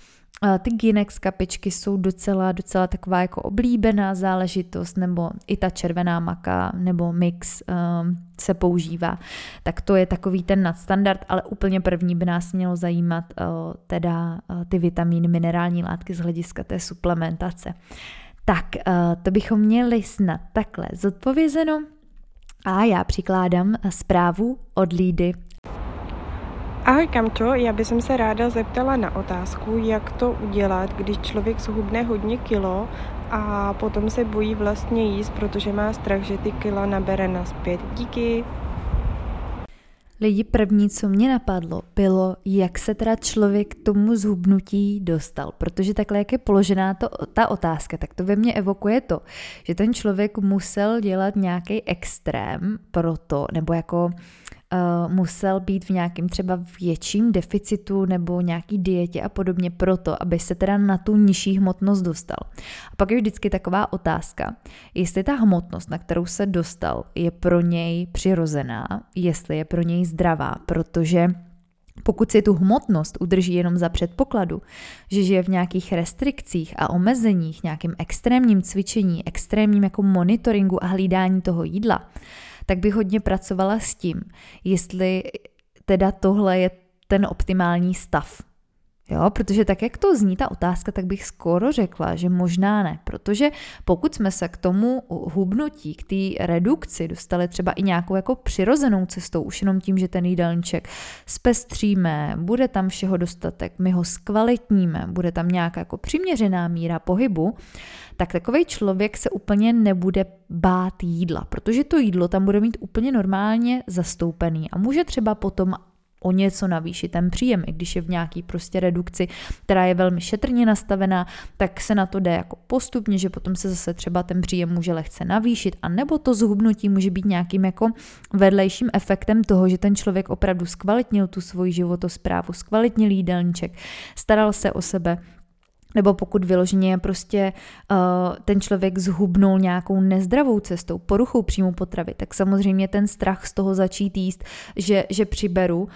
[SPEAKER 1] Ty Ginex kapičky jsou docela, docela taková jako oblíbená záležitost, nebo i ta červená maka nebo mix um, se používá. Tak to je takový ten nadstandard, ale úplně první by nás mělo zajímat uh, teda uh, ty vitamíny, minerální látky z hlediska té suplementace. Tak, uh, to bychom měli snad takhle zodpovězeno. A já přikládám zprávu od Lídy
[SPEAKER 9] Ahoj Kamčo, já bych se ráda zeptala na otázku, jak to udělat, když člověk zhubne hodně kilo a potom se bojí vlastně jíst, protože má strach, že ty kila nabere naspět. Díky.
[SPEAKER 1] Lidi, první, co mě napadlo, bylo, jak se teda člověk k tomu zhubnutí dostal. Protože takhle, jak je položená to, ta otázka, tak to ve mně evokuje to, že ten člověk musel dělat nějaký extrém pro to, nebo jako uh, musel být v nějakém třeba větším deficitu nebo nějaký dietě a podobně proto, aby se teda na tu nižší hmotnost dostal. A pak je vždycky taková otázka, jestli ta hmotnost, na kterou se dostal, je pro něj přirozená, jestli je pro něj zdravá, protože pokud si tu hmotnost udrží jenom za předpokladu, že žije v nějakých restrikcích a omezeních, nějakým extrémním cvičení, extrémním jako monitoringu a hlídání toho jídla, tak bych hodně pracovala s tím, jestli teda tohle je ten optimální stav. Jo, protože tak, jak to zní ta otázka, tak bych skoro řekla, že možná ne, protože pokud jsme se k tomu hubnutí, k té redukci dostali třeba i nějakou jako přirozenou cestou, už jenom tím, že ten jídelníček zpestříme, bude tam všeho dostatek, my ho zkvalitníme, bude tam nějaká jako přiměřená míra pohybu, tak takový člověk se úplně nebude bát jídla, protože to jídlo tam bude mít úplně normálně zastoupený a může třeba potom o něco navýšit ten příjem, i když je v nějaký prostě redukci, která je velmi šetrně nastavená, tak se na to jde jako postupně, že potom se zase třeba ten příjem může lehce navýšit, a nebo to zhubnutí může být nějakým jako vedlejším efektem toho, že ten člověk opravdu zkvalitnil tu svoji životosprávu, zkvalitnil jídelníček, staral se o sebe, nebo pokud vyloženě prostě uh, ten člověk zhubnul nějakou nezdravou cestou, poruchou příjmu potravy, tak samozřejmě ten strach z toho začít jíst, že, že přiberu, uh,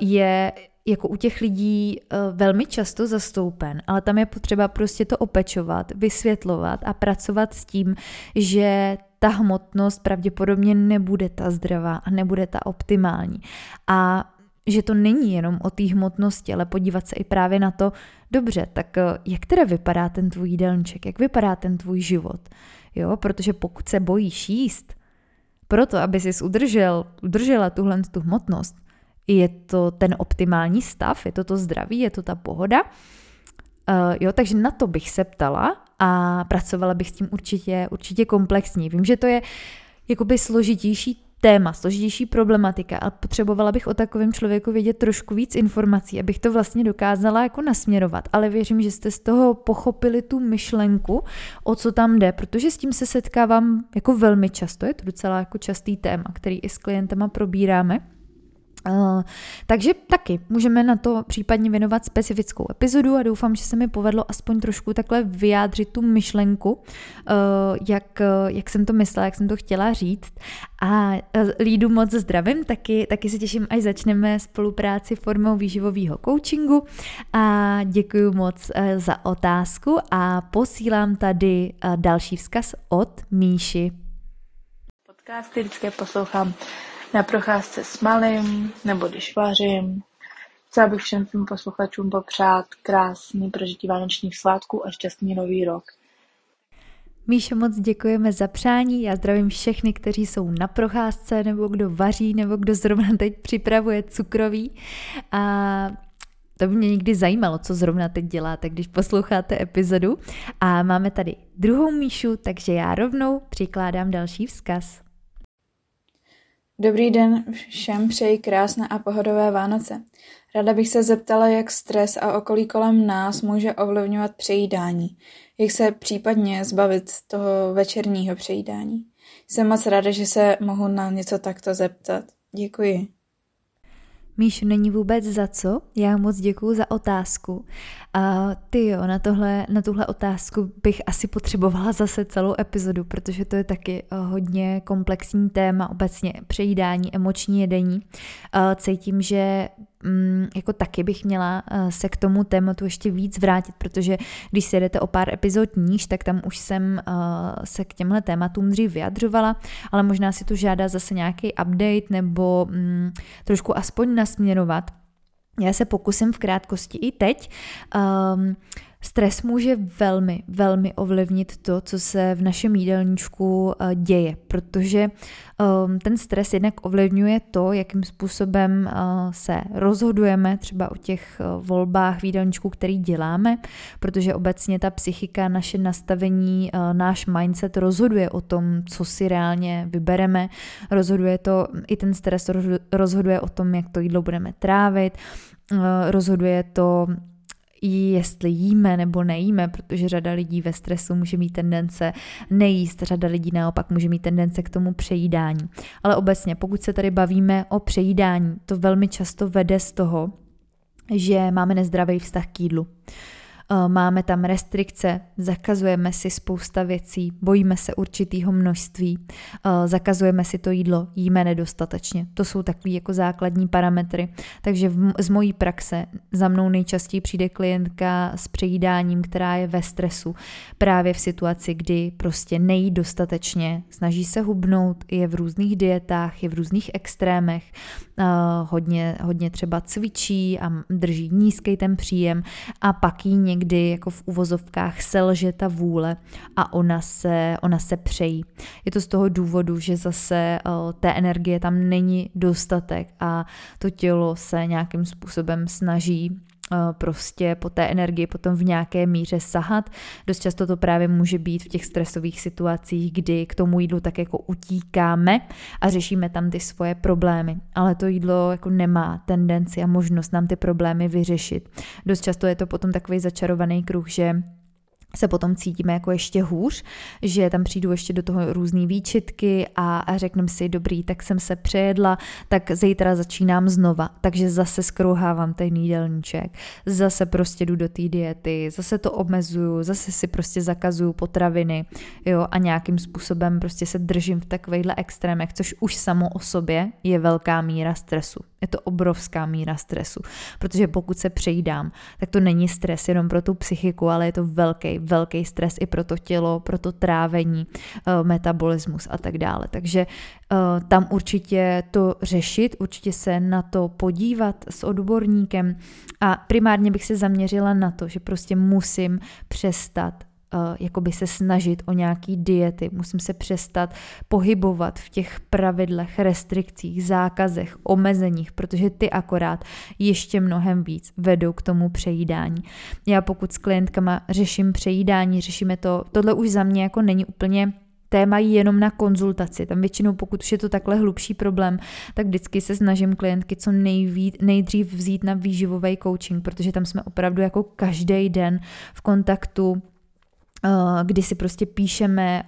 [SPEAKER 1] je jako u těch lidí uh, velmi často zastoupen, ale tam je potřeba prostě to opečovat, vysvětlovat a pracovat s tím, že ta hmotnost pravděpodobně nebude ta zdravá a nebude ta optimální. A že to není jenom o té hmotnosti, ale podívat se i právě na to, dobře, tak eh, jak teda vypadá ten tvůj jídelníček, jak vypadá ten tvůj život, jo, protože pokud se bojíš jíst, proto, aby jsi udržel, udržela tuhle tu hmotnost, je to ten optimální stav, je to to zdraví, je to ta pohoda, uh, jo, takže na to bych se ptala a pracovala bych s tím určitě, určitě komplexní. Vím, že to je jakoby složitější téma, složitější problematika a potřebovala bych o takovém člověku vědět trošku víc informací, abych to vlastně dokázala jako nasměrovat, ale věřím, že jste z toho pochopili tu myšlenku, o co tam jde, protože s tím se setkávám jako velmi často, je to docela jako častý téma, který i s klientama probíráme. Uh, takže taky můžeme na to případně věnovat specifickou epizodu a doufám, že se mi povedlo aspoň trošku takhle vyjádřit tu myšlenku, uh, jak, uh, jak jsem to myslela, jak jsem to chtěla říct. A lídu moc zdravím, taky, taky se těším, až začneme spolupráci formou výživového coachingu a děkuji moc za otázku a posílám tady další vzkaz od Míši.
[SPEAKER 10] Podcasty vždycky poslouchám na procházce s malým nebo když vařím. Chtěla bych všem svým posluchačům popřát krásný prožití vánočních svátků a šťastný nový rok.
[SPEAKER 1] Míšo, moc děkujeme za přání. Já zdravím všechny, kteří jsou na procházce, nebo kdo vaří, nebo kdo zrovna teď připravuje cukroví. A to by mě někdy zajímalo, co zrovna teď děláte, když posloucháte epizodu. A máme tady druhou Míšu, takže já rovnou přikládám další vzkaz.
[SPEAKER 11] Dobrý den, všem přeji krásné a pohodové Vánoce. Rada bych se zeptala, jak stres a okolí kolem nás může ovlivňovat přejídání. Jak se případně zbavit toho večerního přejídání. Jsem moc ráda, že se mohu na něco takto zeptat. Děkuji.
[SPEAKER 1] Míš, není vůbec za co. Já moc děkuji za otázku. A ty jo, na, tohle, na tuhle otázku bych asi potřebovala zase celou epizodu, protože to je taky eh, hodně komplexní téma, obecně přejídání, emoční jedení. Cítím, že mm, jako taky bych měla eh, se k tomu tématu ještě víc vrátit, protože když si jedete o pár epizod níž, tak tam už jsem eh, se k těmhle tématům dřív vyjadřovala, ale možná si to žádá zase nějaký update nebo mm, trošku aspoň nasměrovat. Já se pokusím v krátkosti i teď. Um, Stres může velmi, velmi ovlivnit to, co se v našem jídelníčku eh, děje, protože ehm, ten stres jednak ovlivňuje to, jakým způsobem eh, se rozhodujeme třeba o těch eh, volbách v jídelníčku, který děláme, protože obecně ta psychika, naše nastavení, náš mindset rozhoduje o tom, co si reálně vybereme, rozhoduje to, i ten stres rozhoduje o tom, jak to jídlo budeme trávit, rozhoduje to, jestli jíme nebo nejíme, protože řada lidí ve stresu může mít tendence nejíst, řada lidí naopak může mít tendence k tomu přejídání. Ale obecně, pokud se tady bavíme o přejídání, to velmi často vede z toho, že máme nezdravý vztah k jídlu. Eh, máme tam restrikce, zakazujeme si spousta věcí, bojíme se určitého množství, eh, zakazujeme si to jídlo, jíme nedostatečně. To jsou takové jako základní parametry. Takže v, z mojí praxe za mnou nejčastěji přijde klientka s přejídáním, která je ve stresu, právě v situaci, kdy prostě nejí dostatečně, snaží se hubnout, je v různých dietách, je v různých extrémech, hodně, hodně třeba cvičí a drží nízký ten příjem a pak jí někdy jako v uvozovkách selže ta vůle a ona se, ona se přejí. Je to z toho důvodu, že zase uh, té energie tam není dostatek a to tělo se nějakým způsobem snaží prostě po té energii potom v nějaké míře sahat. Dost často to právě může být v těch stresových situacích, kdy k tomu jídlu tak jako utíkáme a řešíme tam ty svoje problémy. Ale to jídlo jako nemá tendenci a možnost nám ty problémy vyřešit. Dost často je to potom takový začarovaný kruh, že se potom cítíme jako ještě hůř, že tam přijdu ještě do toho různé výčitky a, a řekneme si, dobrý, tak jsem se přejedla, tak zítra začínám znova, takže zase skrouhávám ten jídelníček, zase prostě jdu do té diety, zase to omezuju, zase si prostě zakazuju potraviny, jo, a nějakým způsobem prostě se držím v takovýchhle extrémech, což už samo o sobě je velká míra stresu. Je to obrovská míra stresu, protože pokud se přejídám, tak to není stres jenom pro tu psychiku, ale je to velký, velký stres i pro to tělo, pro to trávení, eh, metabolismus a tak dále. Takže eh, tam určitě to řešit, určitě se na to podívat s odborníkem a primárně bych se zaměřila na to, že prostě musím přestat uh, jakoby se snažit o nějaký diety, musím se přestat pohybovat v těch pravidlech, restrikcích, zákazech, omezeních, protože ty akorát ještě mnohem víc vedou k tomu přejídání. Já pokud s klientkama řeším přejídání, řešíme to, tohle už za mě jako není úplně téma jenom na konzultaci. Tam většinou, pokud už je to takhle hlubší problém, tak vždycky se snažím klientky co nejví, nejdřív vzít na výživový coaching, protože tam jsme opravdu jako každý den v kontaktu kdy si prostě píšeme,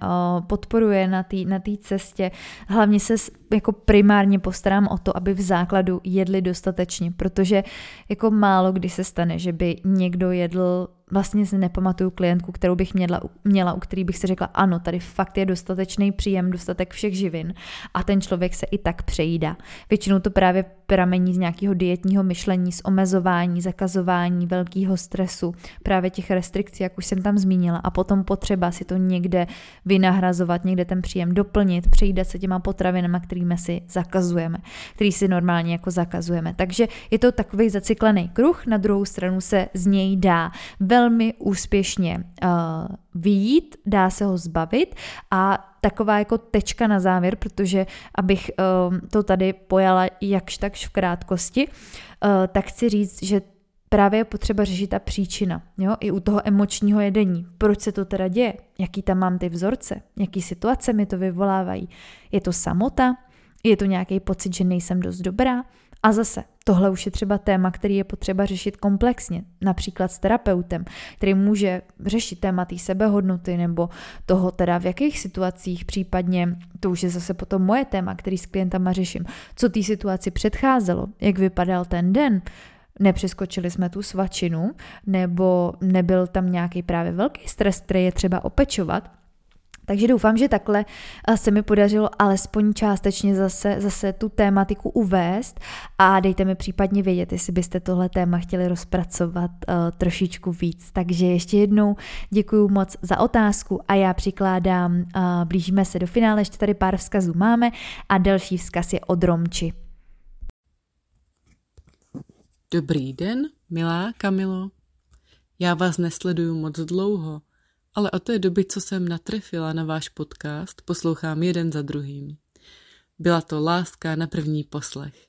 [SPEAKER 1] podporuje na té na cestě. Hlavně se jako primárně postarám o to, aby v základu jedli dostatečně, protože jako málo kdy se stane, že by někdo jedl vlastně si nepamatuju klientku, kterou bych měla, měla, u který bych si řekla, ano, tady fakt je dostatečný příjem, dostatek všech živin a ten člověk se i tak přejídá. Většinou to právě pramení z nějakého dietního myšlení, z omezování, zakazování, velkého stresu, právě těch restrikcí, jak už jsem tam zmínila, a potom potřeba si to někde vynahrazovat, někde ten příjem doplnit, přejídat se těma potravinama, kterými si zakazujeme, který si normálně jako zakazujeme. Takže je to takový zacyklený kruh, na druhou stranu se z něj dá úspěšně uh, vyjít, dá se ho zbavit a taková jako tečka na závěr, protože abych uh, to tady pojala jakž takž v krátkosti, uh, tak chci říct, že právě je potřeba řešit ta příčina, jo, i u toho emočního jedení. Proč se to teda děje? Jaký tam mám ty vzorce? Jaký situace mi to vyvolávají? Je to samota? Je to nějaký pocit, že nejsem dost dobrá? A zase, tohle už je třeba téma, který je potřeba řešit komplexně, například s terapeutem, který může řešit téma té sebehodnoty nebo toho teda v jakých situacích případně, to už je zase potom moje téma, který s klientama řeším, co té situaci předcházelo, jak vypadal ten den, nepřeskočili jsme tu svačinu, nebo nebyl tam nějaký právě velký stres, který je třeba opečovat, takže doufám, že takhle eh, se mi podařilo alespoň částečně zase, zase tu tématiku uvést a dejte mi případně vědět, jestli byste tohle téma chtěli rozpracovat uh, trošičku víc. Takže ještě jednou děkuji moc za otázku a já přikládám, uh, blížíme se do finále, ještě tady pár vzkazů máme a další vzkaz je od Romči.
[SPEAKER 12] Dobrý den, milá Kamilo. Já vás nesleduju moc dlouho, ale od té doby, co jsem natrefila na váš podcast, poslouchám jeden za druhým. Byla to láska na první poslech.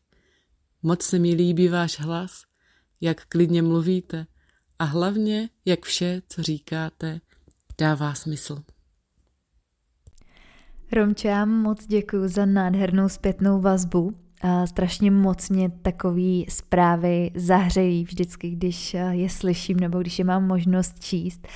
[SPEAKER 12] Moc se mi líbí váš hlas, jak klidně mluvíte a hlavně, jak vše, co říkáte, dává smysl.
[SPEAKER 1] Romče, já moc děkuji za nádhernou zpětnou vazbu strašně moc mě takový zprávy zahřejí vždycky, když eh, je slyším nebo když je mám možnost číst.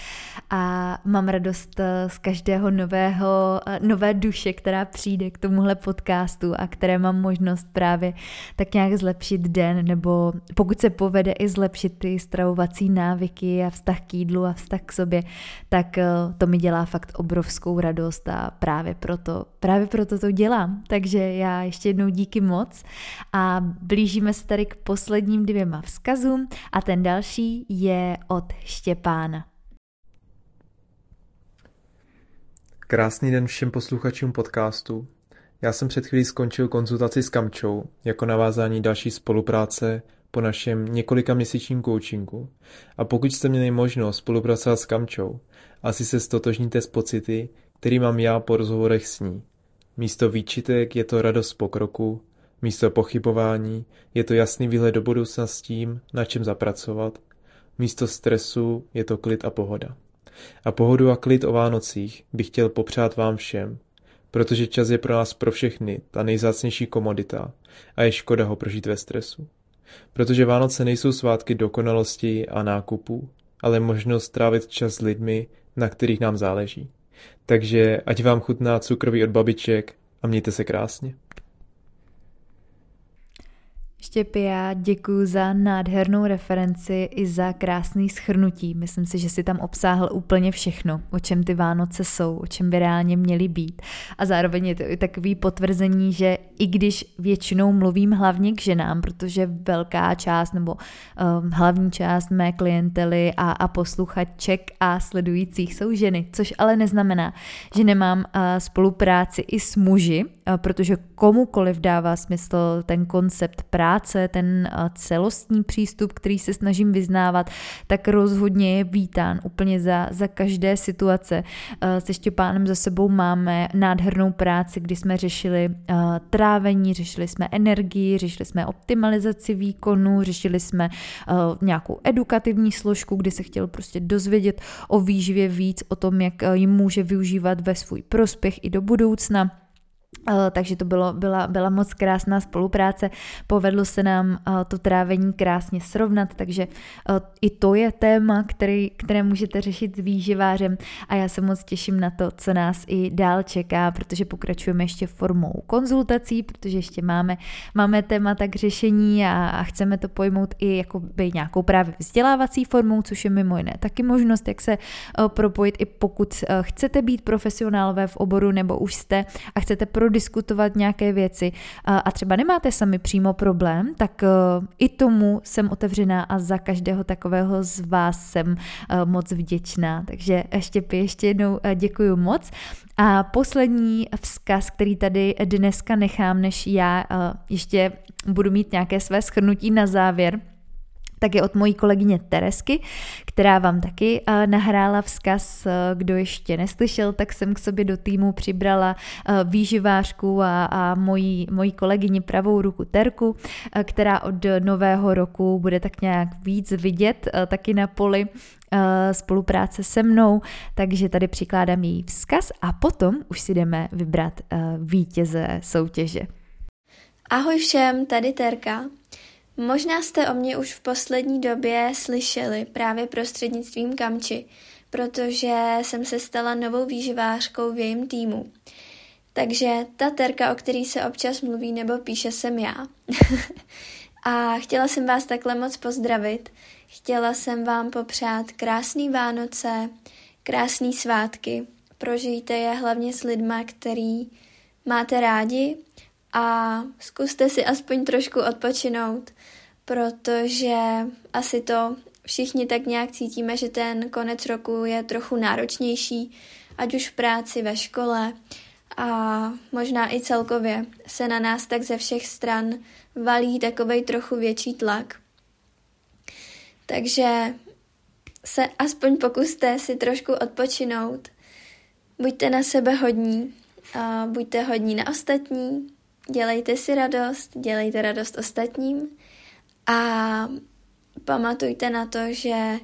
[SPEAKER 1] A mám radost eh, z každého nového, eh, nové duše, která přijde k tomuhle podcastu a které mám možnost právě tak nějak zlepšit den, nebo pokud se povede i zlepšit ty stravovací návyky a vztah k jídlu a vztah k sobě, tak to mi dělá fakt obrovskou radost a právě proto, právě proto to dělám. Takže já ještě jednou díky moc moc. A blížíme se tady k posledním dvěma vzkazům a ten další je od Štěpána.
[SPEAKER 13] Krásný den všem posluchačům podcastu. Já jsem před chvílí skončil konzultaci s Kamčou jako navázání další spolupráce po našem několika měsíčním coachingu. A pokud jste měli možnost spolupracovat s Kamčou, asi se stotožníte s pocity, který mám já po rozhovorech s ní. Místo výčitek je to radost pokroku, Místo pochybování je to jasný výhled do budoucna s tím, na čem zapracovat. Místo stresu je to klid a pohoda. A pohodu a klid o Vánocích bych chtěl popřát vám všem, protože čas je pro nás pro všechny ta nejzácnější komodita a je škoda ho prožít ve stresu. Protože Vánoce nejsou svátky dokonalosti a nákupů, ale možnost trávit čas s lidmi, na kterých nám záleží. Takže ať vám chutná cukroví od babiček a mějte se krásně.
[SPEAKER 1] Štěpy, já děkuji za nádhernou referenci i za krásný schrnutí. Myslím si, že si tam obsáhl úplně všechno, o čem ty Vánoce jsou, o čem by reálně měly být. A zároveň je to i takový potvrzení, že i když většinou mluvím hlavně k ženám, protože velká část nebo um, hlavní část mé klientely a, a posluchaček a sledujících jsou ženy, což ale neznamená, že nemám uh, spolupráci i s muži, uh, protože komukoliv dává smysl ten koncept práce, ten uh, celostní přístup, který se snažím vyznávat, tak rozhodně je vítán úplně za, za každé situace. Uh, se Štěpánem za sebou máme nádhernou práci, kdy jsme řešili uh, trávení, řešili jsme energii, řešili jsme optimalizaci výkonu, řešili jsme nějakou edukativní složku, kdy se chtěl prostě dozvědět o výživě víc, o tom, jak ji může využívat ve svůj prospěch i do budoucna. Eh, takže to bylo, byla, byla moc krásná spolupráce. Povedlo se nám eh, to trávení krásně srovnat, takže eh, i to je téma, který, které můžete řešit s výživářem a já se moc těším na to, co nás i dál čeká, protože pokračujeme ještě formou konzultací, protože ještě máme, máme témata k řešení a, a chceme to pojmout i jako by nějakou právě vzdělávací formou, což je mimo jiné taky možnost, jak se propojit i pokud chcete být profesionálové v oboru nebo už jste a chcete prodiskutovat nějaké věci a třeba nemáte sami přímo problém, tak e, i tomu jsem otevřená a za každého takového z vás jsem e, moc vděčná. Takže Štěpy, ještě jednou e, děkuji moc. A poslední vzkaz, který tady dneska nechám, než já ještě budu mít nějaké své schrnutí na závěr, tak je od mojí kolegyně Teresky, která vám taky uh, nahrála vzkaz. Uh, kdo ještě neslyšel, tak jsem k sobě do týmu přibrala uh, výživářku a, a mojí, mojí kolegyni pravou ruku Terku, která od nového roku bude tak nějak víc vidět taky na poli spolupráce se mnou, takže tady přikládám její vzkaz a potom už si jdeme vybrat vítěze soutěže.
[SPEAKER 14] Ahoj všem, tady Terka. Možná jste o mě už v poslední době slyšeli právě prostřednictvím Kamči, protože jsem se stala novou výživářkou v jejím týmu. Takže ta terka, o který se občas mluví nebo píše, jsem já. a chtěla jsem vás takhle moc pozdravit. Chtěla jsem vám popřát krásný Vánoce, krásný svátky. Prožijte je hlavně s lidma, který máte rádi a zkuste si aspoň trošku odpočinout, protože asi to všichni tak nějak cítíme, že ten konec roku je trochu náročnější, ať už v práci, ve škole a možná i celkově se na nás tak ze všech stran valí takovej trochu větší tlak. Takže se aspoň pokuste si trošku odpočinout. Buďte na sebe hodní, a buďte hodní na ostatní, dělejte si radost, dělejte radost ostatním a pamatujte na to, že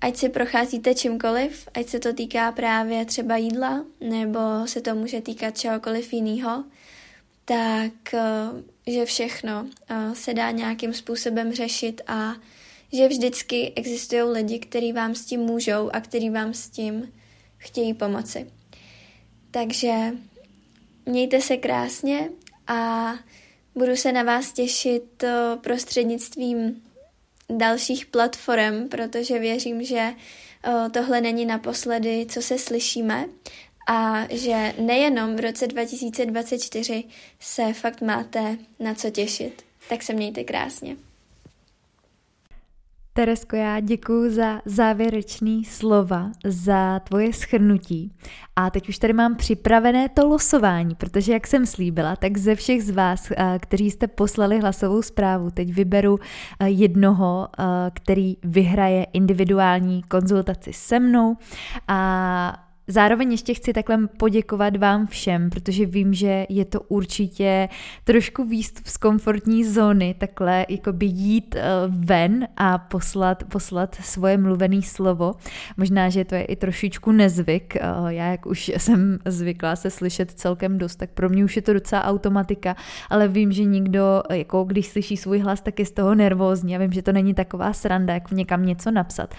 [SPEAKER 14] ať si procházíte čímkoliv, ať se to týká právě třeba jídla, nebo se to může týkat čehokoliv jiného, tak eh, že všechno eh, se dá nějakým způsobem řešit a že vždycky existují lidi, kteří vám s tím můžou a kteří vám s tím chtějí pomoci. Takže mějte se krásně a budu se na vás těšit eh, prostřednictvím dalších platform, protože věřím, že eh, tohle není naposledy, co se slyšíme a že nejenom v roce 2024 se fakt máte na co těšit. Tak se mějte krásně.
[SPEAKER 1] Teresko, já děkuji za závěrečný slova, za tvoje schrnutí. A teď už tady mám připravené to losování, protože jak jsem slíbila, tak ze všech z vás, eh, kteří jste poslali hlasovou zprávu, teď vyberu eh, jednoho, eh, který vyhraje individuální konzultaci se mnou a Zároveň ještě chci takhle poděkovat vám všem, protože vím, že je to určitě trošku výstup z komfortní zóny, takhle jakoby jít eh, ven a poslat, poslat svoje mluvené slovo. Možná, že to je i trošičku nezvyk. Eh, já, jak už jsem zvyklá se slyšet celkem dost, tak pro mě už je to docela automatika, ale vím, že nikdo, jako když slyší svůj hlas, tak je z toho nervózní. Já vím, že to není taková sranda, jak někam něco napsat.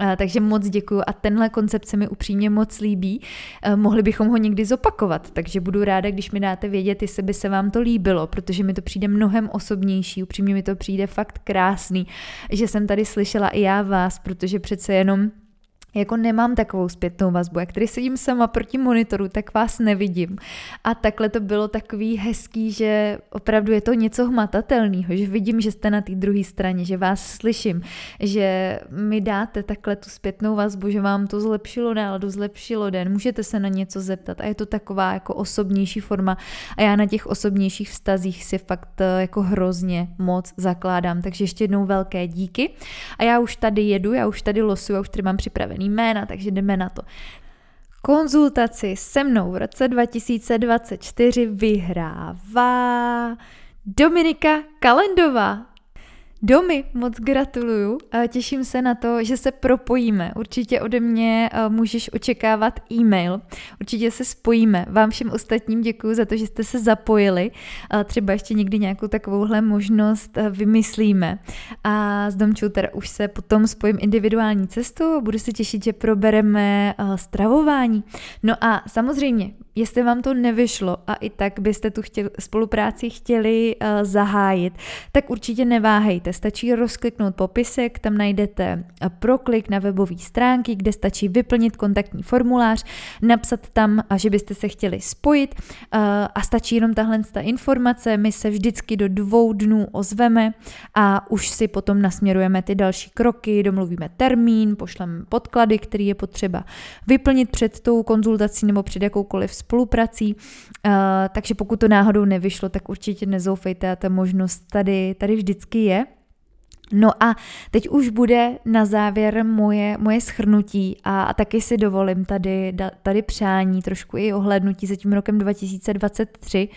[SPEAKER 1] Eh, takže moc děkuju a tenhle koncept se mi upřímně moc líbí. Eh, mohli bychom ho někdy zopakovat, takže budu ráda, když mi dáte vědět, jestli by se vám to líbilo, protože mi to přijde mnohem osobnější, upřímně mi to přijde fakt krásný, že jsem tady slyšela i já vás, protože přece jenom jako nemám takovou zpětnou vazbu. Jak tady sedím sama proti monitoru, tak vás nevidím. A takhle to bylo takový hezký, že opravdu je to něco hmatatelného, že vidím, že jste na té druhé straně, že vás slyším, že mi dáte takhle tu zpětnou vazbu, že vám to zlepšilo náladu, zlepšilo den, můžete se na něco zeptat a je to taková jako osobnější forma a já na těch osobnějších vztazích si fakt eh, jako hrozně moc zakládám. Takže ještě jednou velké díky a já už tady jedu, já už tady losuju, já už tady mám připravený jména, takže jdeme na to. Konzultaci se mnou v roce 2024 vyhrává Dominika Kalendová. Domy, moc gratuluju. Těším se na to, že se propojíme. Určitě ode mě můžeš očekávat e-mail. Určitě se spojíme. Vám všem ostatním děkuji za to, že jste se zapojili. Třeba ještě někdy nějakou takovouhle možnost vymyslíme. A s Domčou teda už se potom spojím individuální cestu budu se těšit, že probereme stravování. No a samozřejmě, jestli vám to nevyšlo a i tak byste tu chtěli, spolupráci chtěli zahájit, tak určitě neváhejte. Stačí rozkliknout popisek, tam najdete proklik na webové stránky, kde stačí vyplnit kontaktní formulář, napsat tam, že byste se chtěli spojit a stačí jenom tahle ta informace. My se vždycky do dvou dnů ozveme a už si potom nasměrujeme ty další kroky, domluvíme termín, pošleme podklady, který je potřeba vyplnit před tou konzultací nebo před jakoukoliv spoluprací. Takže pokud to náhodou nevyšlo, tak určitě nezoufejte a ta možnost tady, tady vždycky je. No a teď už bude na závěr moje, moje schrnutí a, a taky si dovolím tady, tady přání, trošku i ohlednutí za tím rokem 2023.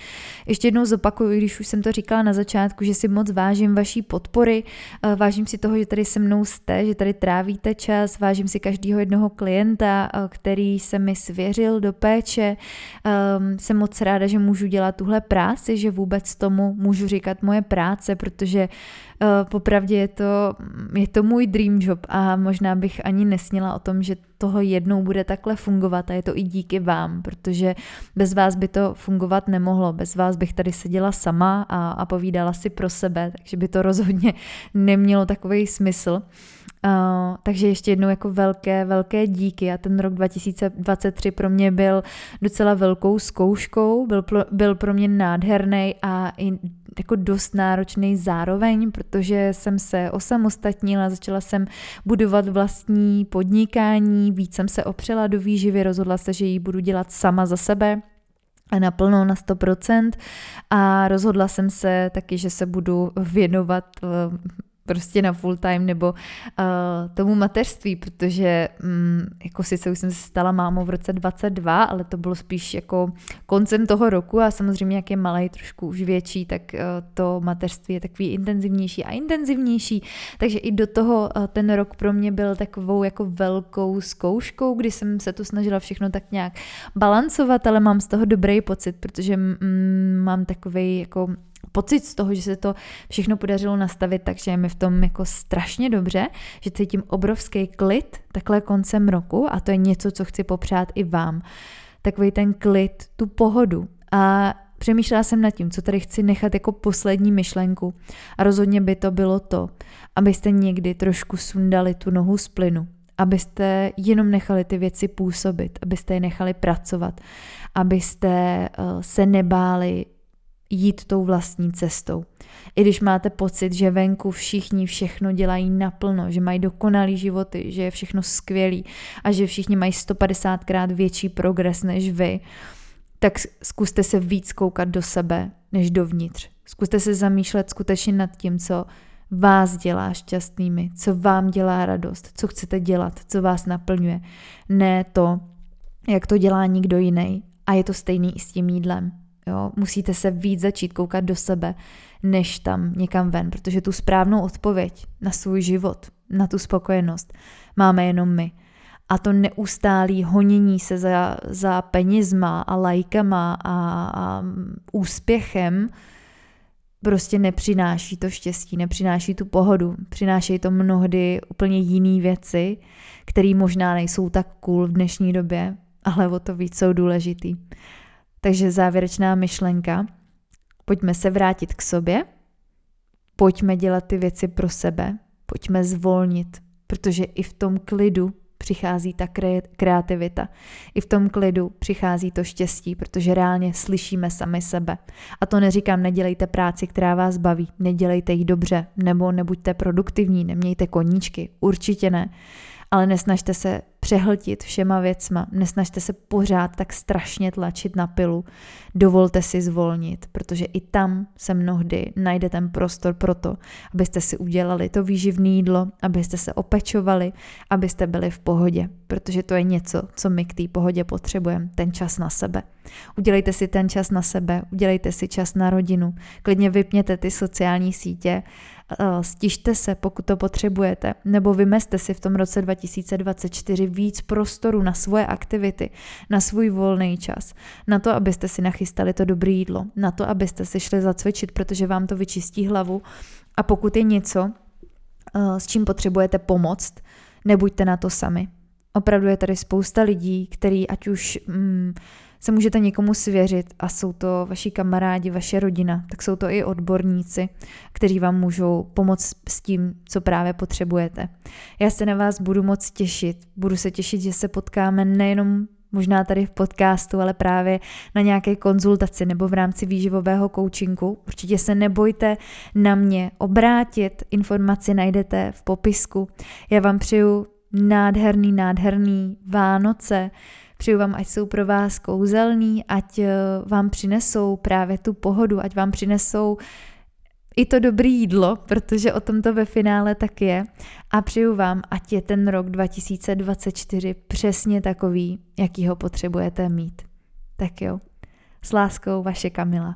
[SPEAKER 1] Ještě jednou zopakuju, když už jsem to říkala na začátku, že si moc vážím vaší podpory, eh, vážím si toho, že tady se mnou jste, že tady trávíte čas, vážím si každého jednoho klienta, eh, který se mi svěřil do péče. Um, jsem moc ráda, že můžu dělat tuhle práci, že vůbec tomu můžu říkat moje práce, protože popravdě je to, je to můj dream job a možná bych ani nesnila o tom, že toho jednou bude takhle fungovat a je to i díky vám, protože bez vás by to fungovat nemohlo, bez vás bych tady seděla sama a, a povídala si pro sebe, takže by to rozhodně nemělo takový smysl. Uh, takže ještě jednou jako velké, velké díky a ten rok 2023 pro mě byl docela velkou zkouškou, byl, pro, byl pro mě nádherný a i jako dost náročný zároveň, protože jsem se osamostatnila, začala jsem budovat vlastní podnikání, víc jsem se opřela do výživy, rozhodla se, že ji budu dělat sama za sebe, a naplno na 100% a rozhodla jsem se taky, že se budu věnovat prostě na full time nebo uh, tomu mateřství, protože um, jako sice už jsem se stala mámou v roce 22, ale to bylo spíš jako koncem toho roku a samozřejmě jak je malý trošku už větší, tak uh, to mateřství je takový intenzivnější a intenzivnější, takže i do toho uh, ten rok pro mě byl takovou jako velkou zkouškou, kdy jsem se tu snažila všechno tak nějak balancovat, ale mám z toho dobrý pocit, protože mm, mám takový jako pocit z toho, že se to všechno podařilo nastavit, takže je mi v tom jako strašně dobře, že cítím obrovský klid takhle koncem roku a to je něco, co chci popřát i vám. Takový ten klid, tu pohodu. A přemýšlela jsem nad tím, co tady chci nechat jako poslední myšlenku. A rozhodně by to bylo to, abyste někdy trošku sundali tu nohu z plynu, abyste jenom nechali ty věci působit, abyste je nechali pracovat, abyste eh, se nebáli jít tou vlastní cestou. I když máte pocit, že venku všichni všechno dělají naplno, že mají dokonalý životy, že je všechno skvělý a že všichni mají 150krát větší progres než vy, tak zkuste se víc koukat do sebe než dovnitř. Zkuste se zamýšlet skutečně nad tím, co vás dělá šťastnými, co vám dělá radost, co chcete dělat, co vás naplňuje. Ne to, jak to dělá nikdo jiný. A je to stejný i s tím jídlem. Jo? Musíte se víc začít koukat do sebe, než tam někam ven, protože tu správnou odpověď na svůj život, na tu spokojenost máme jenom my. A to neustálý honění se za, za penězma a lajkama a, a úspěchem prostě nepřináší to štěstí, nepřináší tu pohodu. Přináší to mnohdy úplně jiné věci, které možná nejsou tak cool v dnešní době, ale o to víc jsou důležitý. Takže závěrečná myšlenka. Pojďme se vrátit k sobě, pojďme dělat ty věci pro sebe, pojďme zvolnit, protože i v tom klidu přichází ta kreativita. I v tom klidu přichází to štěstí, protože reálně slyšíme sami sebe. A to neříkám, nedělejte práci, která vás baví, nedělejte ji dobře, nebo nebuďte produktivní, nemějte koníčky, určitě ne. Ale nesnažte se přehltit všema věcma, nesnažte se pořád tak strašně tlačit na pilu, dovolte si zvolnit, protože i tam se mnohdy najde ten prostor pro to, abyste si udělali to výživné jídlo, abyste se opečovali, abyste byli v pohodě, protože to je něco, co my k té pohodě potřebujeme, ten čas na sebe. Udělejte si ten čas na sebe, udělejte si čas na rodinu, klidně vypněte ty sociální sítě, eh, stižte se, pokud to potřebujete, nebo vymeste si v tom roce 2024 víc prostoru na svoje aktivity, na svůj volný čas, na to, abyste si nachystali to dobré jídlo, na to, abyste si šli zacvičit, protože vám to vyčistí hlavu a pokud je něco, eh, s čím potřebujete pomoct, nebuďte na to sami. Opravdu je tady spousta lidí, který ať už mm, se můžete někomu svěřit a jsou to vaši kamarádi, vaše rodina, tak jsou to i odborníci, kteří vám můžou pomoct s tím, co právě potřebujete. Já se na vás budu moc těšit. Budu se těšit, že se potkáme nejenom možná tady v podcastu, ale právě na nějaké konzultaci nebo v rámci výživového coachingu. Určitě se nebojte na mě obrátit, informaci najdete v popisku. Já vám přeju nádherný, nádherný Vánoce, Přeju vám, ať jsou pro vás kouzelný, ať eh, vám přinesou právě tu pohodu, ať vám přinesou i to dobré jídlo, protože o tom to ve finále tak je. A přeju vám, ať je ten rok 2024 přesně takový, jaký ho potřebujete mít. Tak jo, s láskou vaše Kamila.